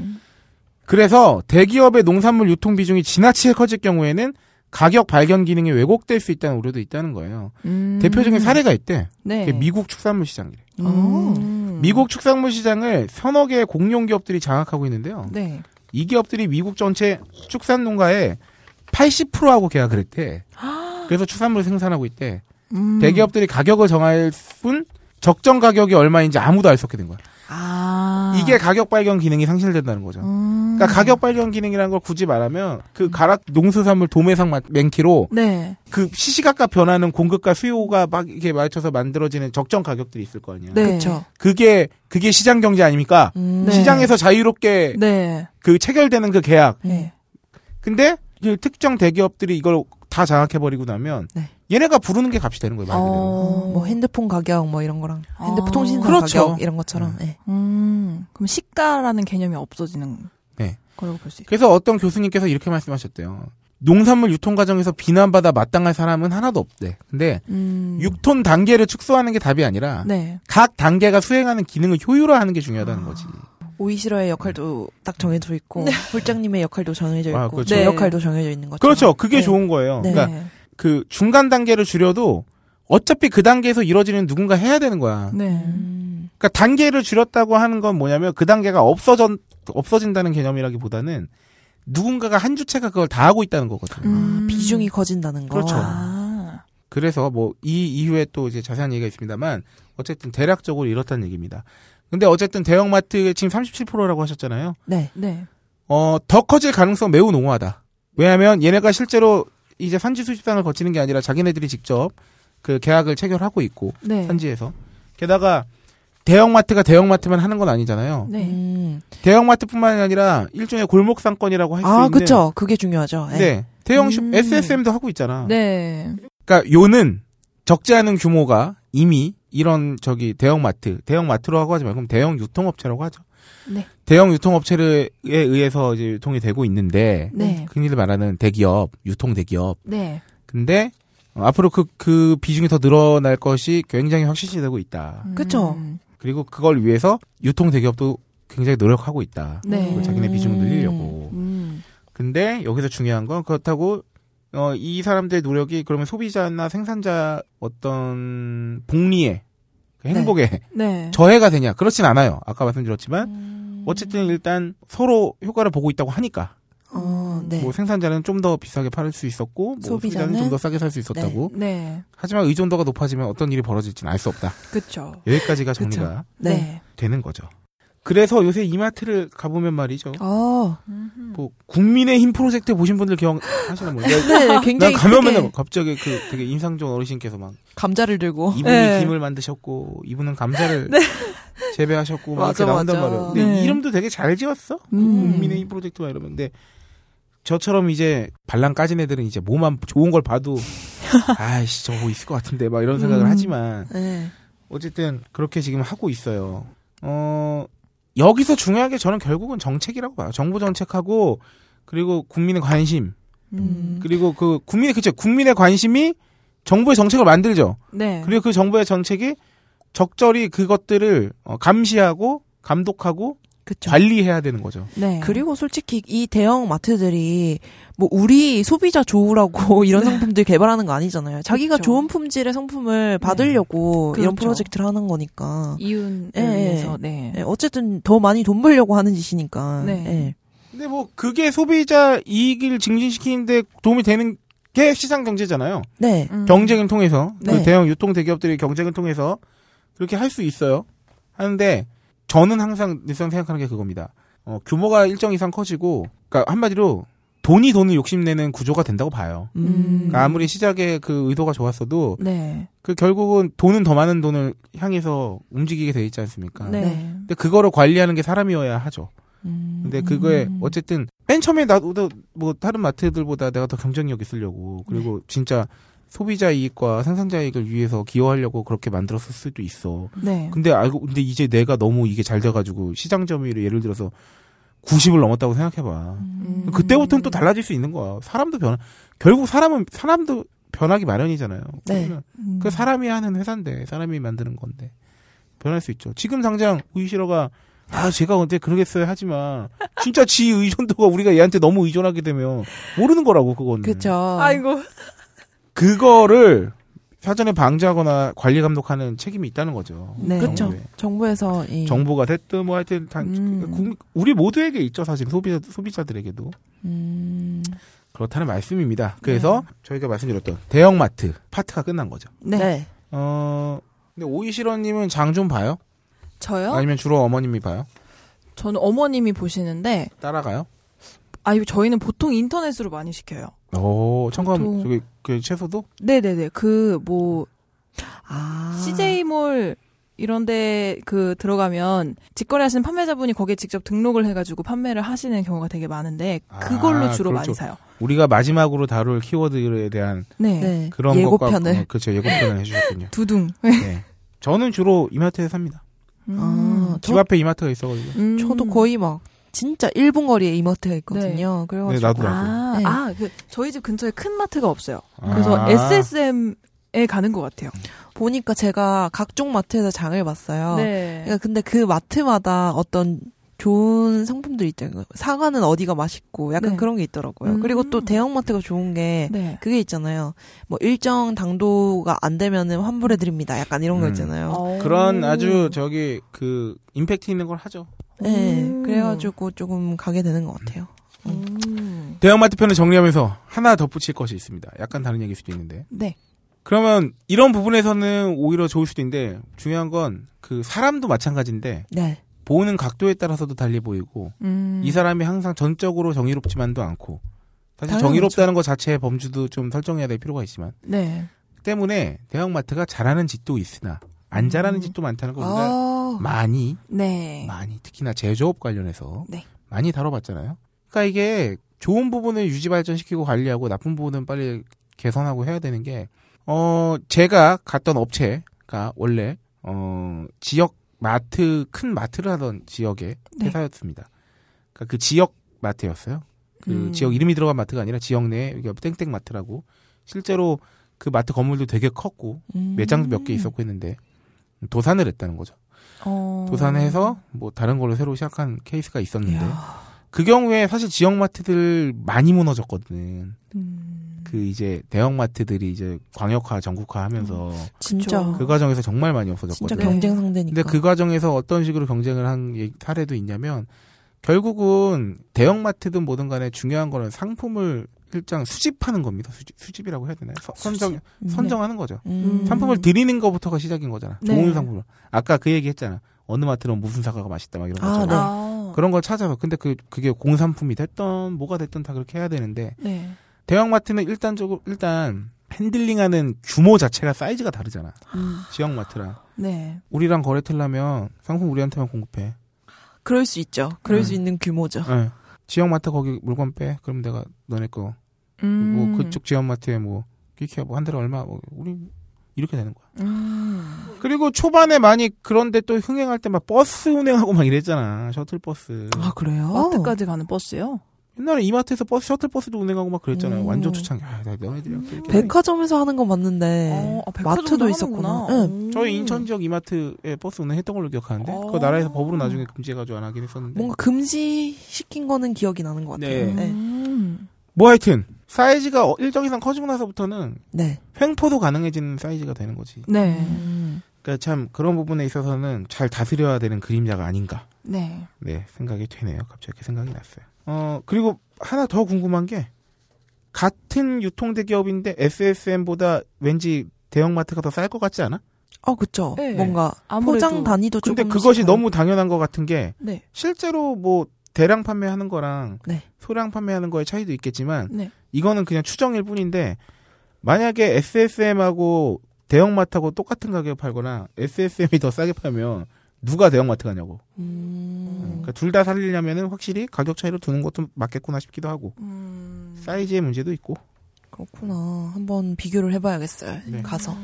그래서 대기업의 농산물 유통 비중이 지나치게 커질 경우에는 가격 발견 기능이 왜곡될 수 있다는 우려도 있다는 거예요. 음. 대표적인 사례가 있대. 네. 그게 미국 축산물 시장이래. 음. 미국 축산물 시장을 서너 개의 공룡 기업들이 장악하고 있는데요. 네. 이 기업들이 미국 전체 축산 농가의 80%하고 계약을 했대. 그래서 축산물을 생산하고 있대. 음. 대기업들이 가격을 정할 뿐 적정 가격이 얼마인지 아무도 알 수 없게 된 거야. 아. 이게 가격 발견 기능이 상실된다는 거죠. 음. 그러니까 가격 발견 기능이라는 걸 굳이 말하면 그 가락 농수산물 도매상 마- 맨키로 네. 그 시시각각 변하는 공급과 수요가 막 이렇게 맞춰서 만들어지는 적정 가격들이 있을 거 아니야. 네. 그쵸. 그게 그게 시장 경제 아닙니까? 음. 네. 시장에서 자유롭게 네. 그 체결되는 그 계약. 네. 근데 그 특정 대기업들이 이걸 다 장악해 버리고 나면 네. 얘네가 부르는 게 값이 되는 거예요, 말 그대로. 어, 뭐 핸드폰 가격 뭐 이런 거랑 핸드폰 아. 통신사 그렇죠. 가격 이런 것처럼. 예. 음. 그럼 시가라는 개념이 없어지는 네. 거라고 볼 수 있어요. 그래서 어떤 교수님께서 이렇게 말씀하셨대요. 농산물 유통 과정에서 비난받아 마땅할 사람은 하나도 없대. 근데 음. 6톤 단계를 축소하는 게 답이 아니라 네. 각 단계가 수행하는 기능을 효율화하는 게 중요하다는 아. 거지. 오이시러의 역할도 딱 정해져 있고 홀장님의 역할도 정해져 아, 있고 그렇죠. 제 네. 역할도 정해져 있는 거죠. 그렇죠. 그게 네. 좋은 거예요. 네. 그러니까 그 중간 단계를 줄여도 어차피 그 단계에서 이루어지는 누군가 해야 되는 거야. 네. 음. 그러니까 단계를 줄였다고 하는 건 뭐냐면 그 단계가 없어져 없어진다는 개념이라기보다는 누군가가 한 주체가 그걸 다 하고 있다는 거거든. 요 음. 비중이 커진다는 거. 그렇죠. 아. 그래서 뭐 이 이후에 또 이제 자세한 얘기가 있습니다만 어쨌든 대략적으로 이렇다는 얘기입니다. 근데 어쨌든 대형마트 지금 37%라고 하셨잖아요. 네. 네. 어, 더 커질 가능성 매우 농후하다. 왜냐하면 얘네가 실제로 이제 산지 수집상을 거치는 게 아니라 자기네들이 직접 그 계약을 체결하고 있고 네. 산지에서 게다가 대형마트가 대형마트만 하는 건 아니잖아요. 네. 음. 대형마트뿐만이 아니라 일종의 골목 상권이라고 할수 아, 있는. 그쵸. 그게 중요하죠. 예. 네. 대형 슈 음. SSM도 하고 있잖아. 네. 그러니까 요는 적지 않은 규모가 이미 이런 저기 대형마트, 대형마트라고 하지 말고 그럼 대형 유통업체라고 하죠. 네. 대형 유통업체에 의해서 이제 유통이 되고 있는데 네. 흔히들 말하는 대기업, 유통 대기업. 네. 근데 어, 앞으로 그, 그 비중이 더 늘어날 것이 굉장히 확실시 되고 있다. 그쵸. 음. 그리고 그걸 위해서 유통 대기업도 굉장히 노력하고 있다. 네. 그 자기네 비중을 늘리려고. 음. 근데 여기서 중요한 건 그렇다고 어, 이 사람들의 노력이 그러면 소비자나 생산자 어떤 복리에 그 행복에 네. 저해가 되냐? 그렇진 않아요. 아까 말씀드렸지만 음. 어쨌든 일단 서로 효과를 보고 있다고 하니까 어, 네. 뭐 생산자는 좀 더 비싸게 팔 수 있었고 뭐 소비자는 좀 더 싸게 살 수 있었다고. 네. 하지만 의존도가 높아지면 어떤 일이 벌어질지는 알 수 없다. 그쵸. 여기까지가 정리가 네. 되는 거죠. 그래서 요새 이마트를 가보면 말이죠. 어. 뭐 국민의 힘 프로젝트 보신 분들 기억하시는 분들? 네, 난 굉장히 가면 크게 맨날 갑자기 그 되게 인상 좋은 어르신께서 막 감자를 들고. 이분이 네. 김을 만드셨고 이분은 감자를 재배하셨고 막 맞아, 이렇게 나온단 맞아. 말이에요. 근데 네. 이름도 되게 잘 지었어. 음. 국민의 힘 프로젝트 막 이러면 근데 저처럼 이제 발랑 까진 애들은 이제 뭐만 좋은 걸 봐도 아이씨 저거 있을 것 같은데 막 이런 생각을 음. 하지만 네. 어쨌든 그렇게 지금 하고 있어요. 어 여기서 중요한 게 저는 결국은 정책이라고 봐요. 정부 정책하고 그리고 국민의 관심 음. 그리고 그 국민의 그쵸 국민의 관심이 정부의 정책을 만들죠. 네. 그리고 그 정부의 정책이 적절히 그것들을 어, 감시하고 감독하고 그쵸. 관리해야 되는 거죠. 네. 그리고 솔직히 이 대형 마트들이 뭐 우리 소비자 좋으라고 이런 상품들 개발하는 거 아니잖아요. 자기가 그쵸. 좋은 품질의 상품을 받으려고 이런 그렇죠. 프로젝트를 하는 거니까. 이윤을 예, 예. 위해서 네. 예, 어쨌든 더 많이 돈 벌려고 하는 짓이니까. 네. 예. 근데 뭐 그게 소비자 이익을 증진시키는데 도움이 되는 게 시장 경제잖아요. 네. 음. 경쟁을 통해서 그 네. 대형 유통 대기업들이 경쟁을 통해서 그렇게 할 수 있어요. 하는데 저는 항상 일상 생각하는 게 그겁니다. 어, 규모가 일정 이상 커지고, 그러니까 한마디로 돈이 돈을 욕심내는 구조가 된다고 봐요. 음. 그러니까 아무리 시작에 그 의도가 좋았어도 네. 그 결국은 돈은 더 많은 돈을 향해서 움직이게 돼 있지 않습니까? 네. 네. 근데 그거를 관리하는 게 사람이어야 하죠. 음. 근데 그거에 어쨌든 맨 처음에 나도 뭐 다른 마트들보다 내가 더 경쟁력 있으려고 그리고 진짜 소비자 이익과 생산자 이익을 위해서 기여하려고 그렇게 만들었을 수도 있어. 네. 근데 알고 근데 이제 내가 너무 이게 잘 돼가지고 시장 점유율이 예를 들어서 90을 넘었다고 생각해봐. 음. 그때부터는 또 달라질 수 있는 거야. 사람도 변 결국 사람은 사람도 변하기 마련이잖아요. 네. 음. 그 사람이 하는 회사인데 사람이 만드는 건데 변할 수 있죠. 지금 당장 우이시러가 아 제가 언제 그러겠어요 하지만 진짜 지 의존도가 우리가 얘한테 너무 의존하게 되면 모르는 거라고 그거는. 그쵸. 아이고. 그거를 사전에 방지하거나 관리 감독하는 책임이 있다는 거죠. 네. 그쵸. 정부에. 정부에서 이 정보가 됐든 뭐 하여튼 다 음. 우리 모두에게 있죠 사실 소비자 소비자들에게도 음. 그렇다는 말씀입니다. 그래서 저희가 말씀드렸던 대형마트 파트가 끝난 거죠. 네. 네. 어 근데 오이시러님은 장 좀 봐요? 저요? 아니면 주로 어머님이 봐요? 저는 어머님이 보시는데 따라가요? 아니 저희는 보통 인터넷으로 많이 시켜요. 오 청감 보통- 저기 그 채소도 네네네. 그 뭐 아. CJ몰 이런데 그 들어가면 직거래 하시는 판매자분이 거기에 직접 등록을 해가지고 판매를 하시는 경우가 되게 많은데 그걸로 아, 주로 그렇죠. 많이 사요. 우리가 마지막으로 다룰 키워드에 대한 네. 네. 그런 것과 예고편을. 어, 그렇죠 예고편을 해주셨군요. 두둥. 네. 저는 주로 이마트에서 삽니다. 아, 집 저, 앞에 이마트가 있어가지고. 음. 저도 거의 막 진짜 1분 거리에 이마트가 있거든요. 네, 그래가지고 나도 나도. 아, 네. 아, 그 저희 집 근처에 큰 마트가 없어요. 그래서 아. SSM에 가는 것 같아요. 보니까 제가 각종 마트에서 장을 봤어요. 네. 그러니까 근데 그 마트마다 어떤 좋은 상품들 있잖아요. 사과는 어디가 맛있고 약간 네. 그런 게 있더라고요. 음. 그리고 또 대형마트가 좋은 게 네. 그게 있잖아요. 뭐 일정 당도가 안 되면은 환불해 드립니다. 약간 이런 거 음. 있잖아요. 어. 그런 아주 저기 그 임팩트 있는 걸 하죠. 네. 음. 그래가지고 조금 가게 되는 것 같아요. 음. 대형마트 편을 정리하면서 하나 덧붙일 것이 있습니다. 약간 다른 얘기일 수도 있는데. 네. 그러면 이런 부분에서는 오히려 좋을 수도 있는데 중요한 건 그 사람도 마찬가지인데 네. 보는 각도에 따라서도 달리 보이고 음. 이 사람이 항상 전적으로 정의롭지만도 않고 사실. 정의롭다는 것 자체의 범주도 좀 설정해야 될 필요가 있지만 네. 때문에 대형마트가 잘하는 짓도 있으나 안 잘하는 짓도 많다는 걸 우리가 아, 많이 네. 많이 특히나 제조업 관련해서 네. 많이 다뤄봤잖아요. 그러니까 이게 좋은 부분을 유지 발전시키고 관리하고 나쁜 부분은 빨리 개선하고 해야 되는 게 어, 제가 갔던 업체가 원래 어, 지역 마트 큰 마트를 하던 지역의 네. 회사였습니다. 그러니까 그 지역 마트였어요. 그 음. 지역 이름이 들어간 마트가 아니라 지역 내에 이게 땡땡 마트라고 실제로 그 마트 건물도 되게 컸고 음. 매장도 몇개 있었고 했는데 도산을 했다는 거죠. 어. 도산해서 뭐 다른 걸로 새로 시작한 케이스가 있었는데 이야. 그 경우에 사실 지역 마트들 많이 무너졌거든. 음. 그 이제 대형 마트들이 이제 광역화, 전국화 하면서 진짜 그쵸. 그 과정에서 정말 많이 진짜 없어졌거든. 네. 경쟁 상대니까. 근데 그 과정에서 어떤 식으로 경쟁을 한 예- 사례도 있냐면 결국은 대형 마트든 뭐든 간에 중요한 거는 상품을 일장 수집하는 겁니다. 수집, 이라고 해야 되나요? 서- 선정 음. 선정하는 거죠. 음. 상품을 드리는 것부터가 시작인 거잖아. 네. 좋은 상품을. 아까 그 얘기 했잖아. 어느 마트는 무슨 사과가 맛있다 막 이런 거 아, 있잖아. 네. 아. 그런 걸 찾아서 근데 그 그게 공산품이 됐던 뭐가 됐든 다 그렇게 해야 되는데 네. 대형마트는 일단적으로 일단 핸들링하는 규모 자체가 사이즈가 다르잖아. 음. 지역마트랑 네. 우리랑 거래틀라면 상품 우리한테만 공급해. 그럴 수 있죠. 그럴 음. 수 있는 규모죠. 예. 지역마트 거기 물건 빼. 그럼 내가 너네 거. 음. 뭐 그쪽 지역마트에 뭐 끼키야 뭐한 달에 얼마 뭐 우리 이렇게 되는 거야. 음. 그리고 초반에 많이 그런데 또 흥행할 때 막 버스 운행하고 막 이랬잖아. 셔틀 버스. 아 그래요? 마트까지 가는 버스요? 옛날에 이마트에서 버스 셔틀 버스도 운행하고 막 그랬잖아요. 음. 완전. 아, 나 너네들이랑 또 이렇게 백화점에서 하는 건 맞는데 어, 아, 마트도. 있었구나. 응. 음. 저희 인천 지역 이마트에 버스 운행했던 걸로 기억하는데 어. 그거 나라에서 법으로 나중에 금지해가지고 안 하긴 했었는데 뭔가 금지 시킨 거는 기억이 나는 것 같아요. 네. 네. 음. 뭐 하여튼 사이즈가 어- 일정 이상 커지고 나서부터는 네. 횡포도 가능해지는 사이즈가 되는 거지 네. 음. 그러니까 참 그런 부분에 있어서는 잘 다스려야 되는 그림자가 아닌가 네. 네 생각이 되네요 갑자기 생각이 났어요 어 그리고 하나 더 궁금한 게 같은 유통대기업인데 SSM보다 왠지 대형마트가 더 쌀 것 같지 않아? 어, 그쵸. 네. 뭔가 아무래도. 포장 단위도 근데 조금씩 그것이 다르고. 너무 당연한 것 같은 게 네. 실제로 뭐 대량 판매하는 거랑 네. 소량 판매하는 거의 차이도 있겠지만 네. 이거는 그냥 추정일 뿐인데 만약에 SSM하고 대형마트하고 똑같은 가격에 팔거나 SSM이 더 싸게 팔면 누가 대형마트 가냐고. 음. 그러니까 둘 다 살리려면은 확실히 가격 차이로 두는 것도 맞겠구나 싶기도 하고 음. 사이즈의 문제도 있고. 그렇구나. 한번 비교를 해봐야겠어요. 네. 가서.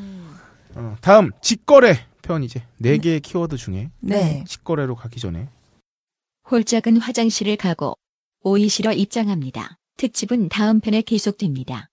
어, 다음 직거래 편 이제 네 개의 키워드 중에 네. 직거래로 가기 전에 홀짝은 화장실을 가고 오이 실어 입장합니다. 특집은 다음 편에 계속됩니다.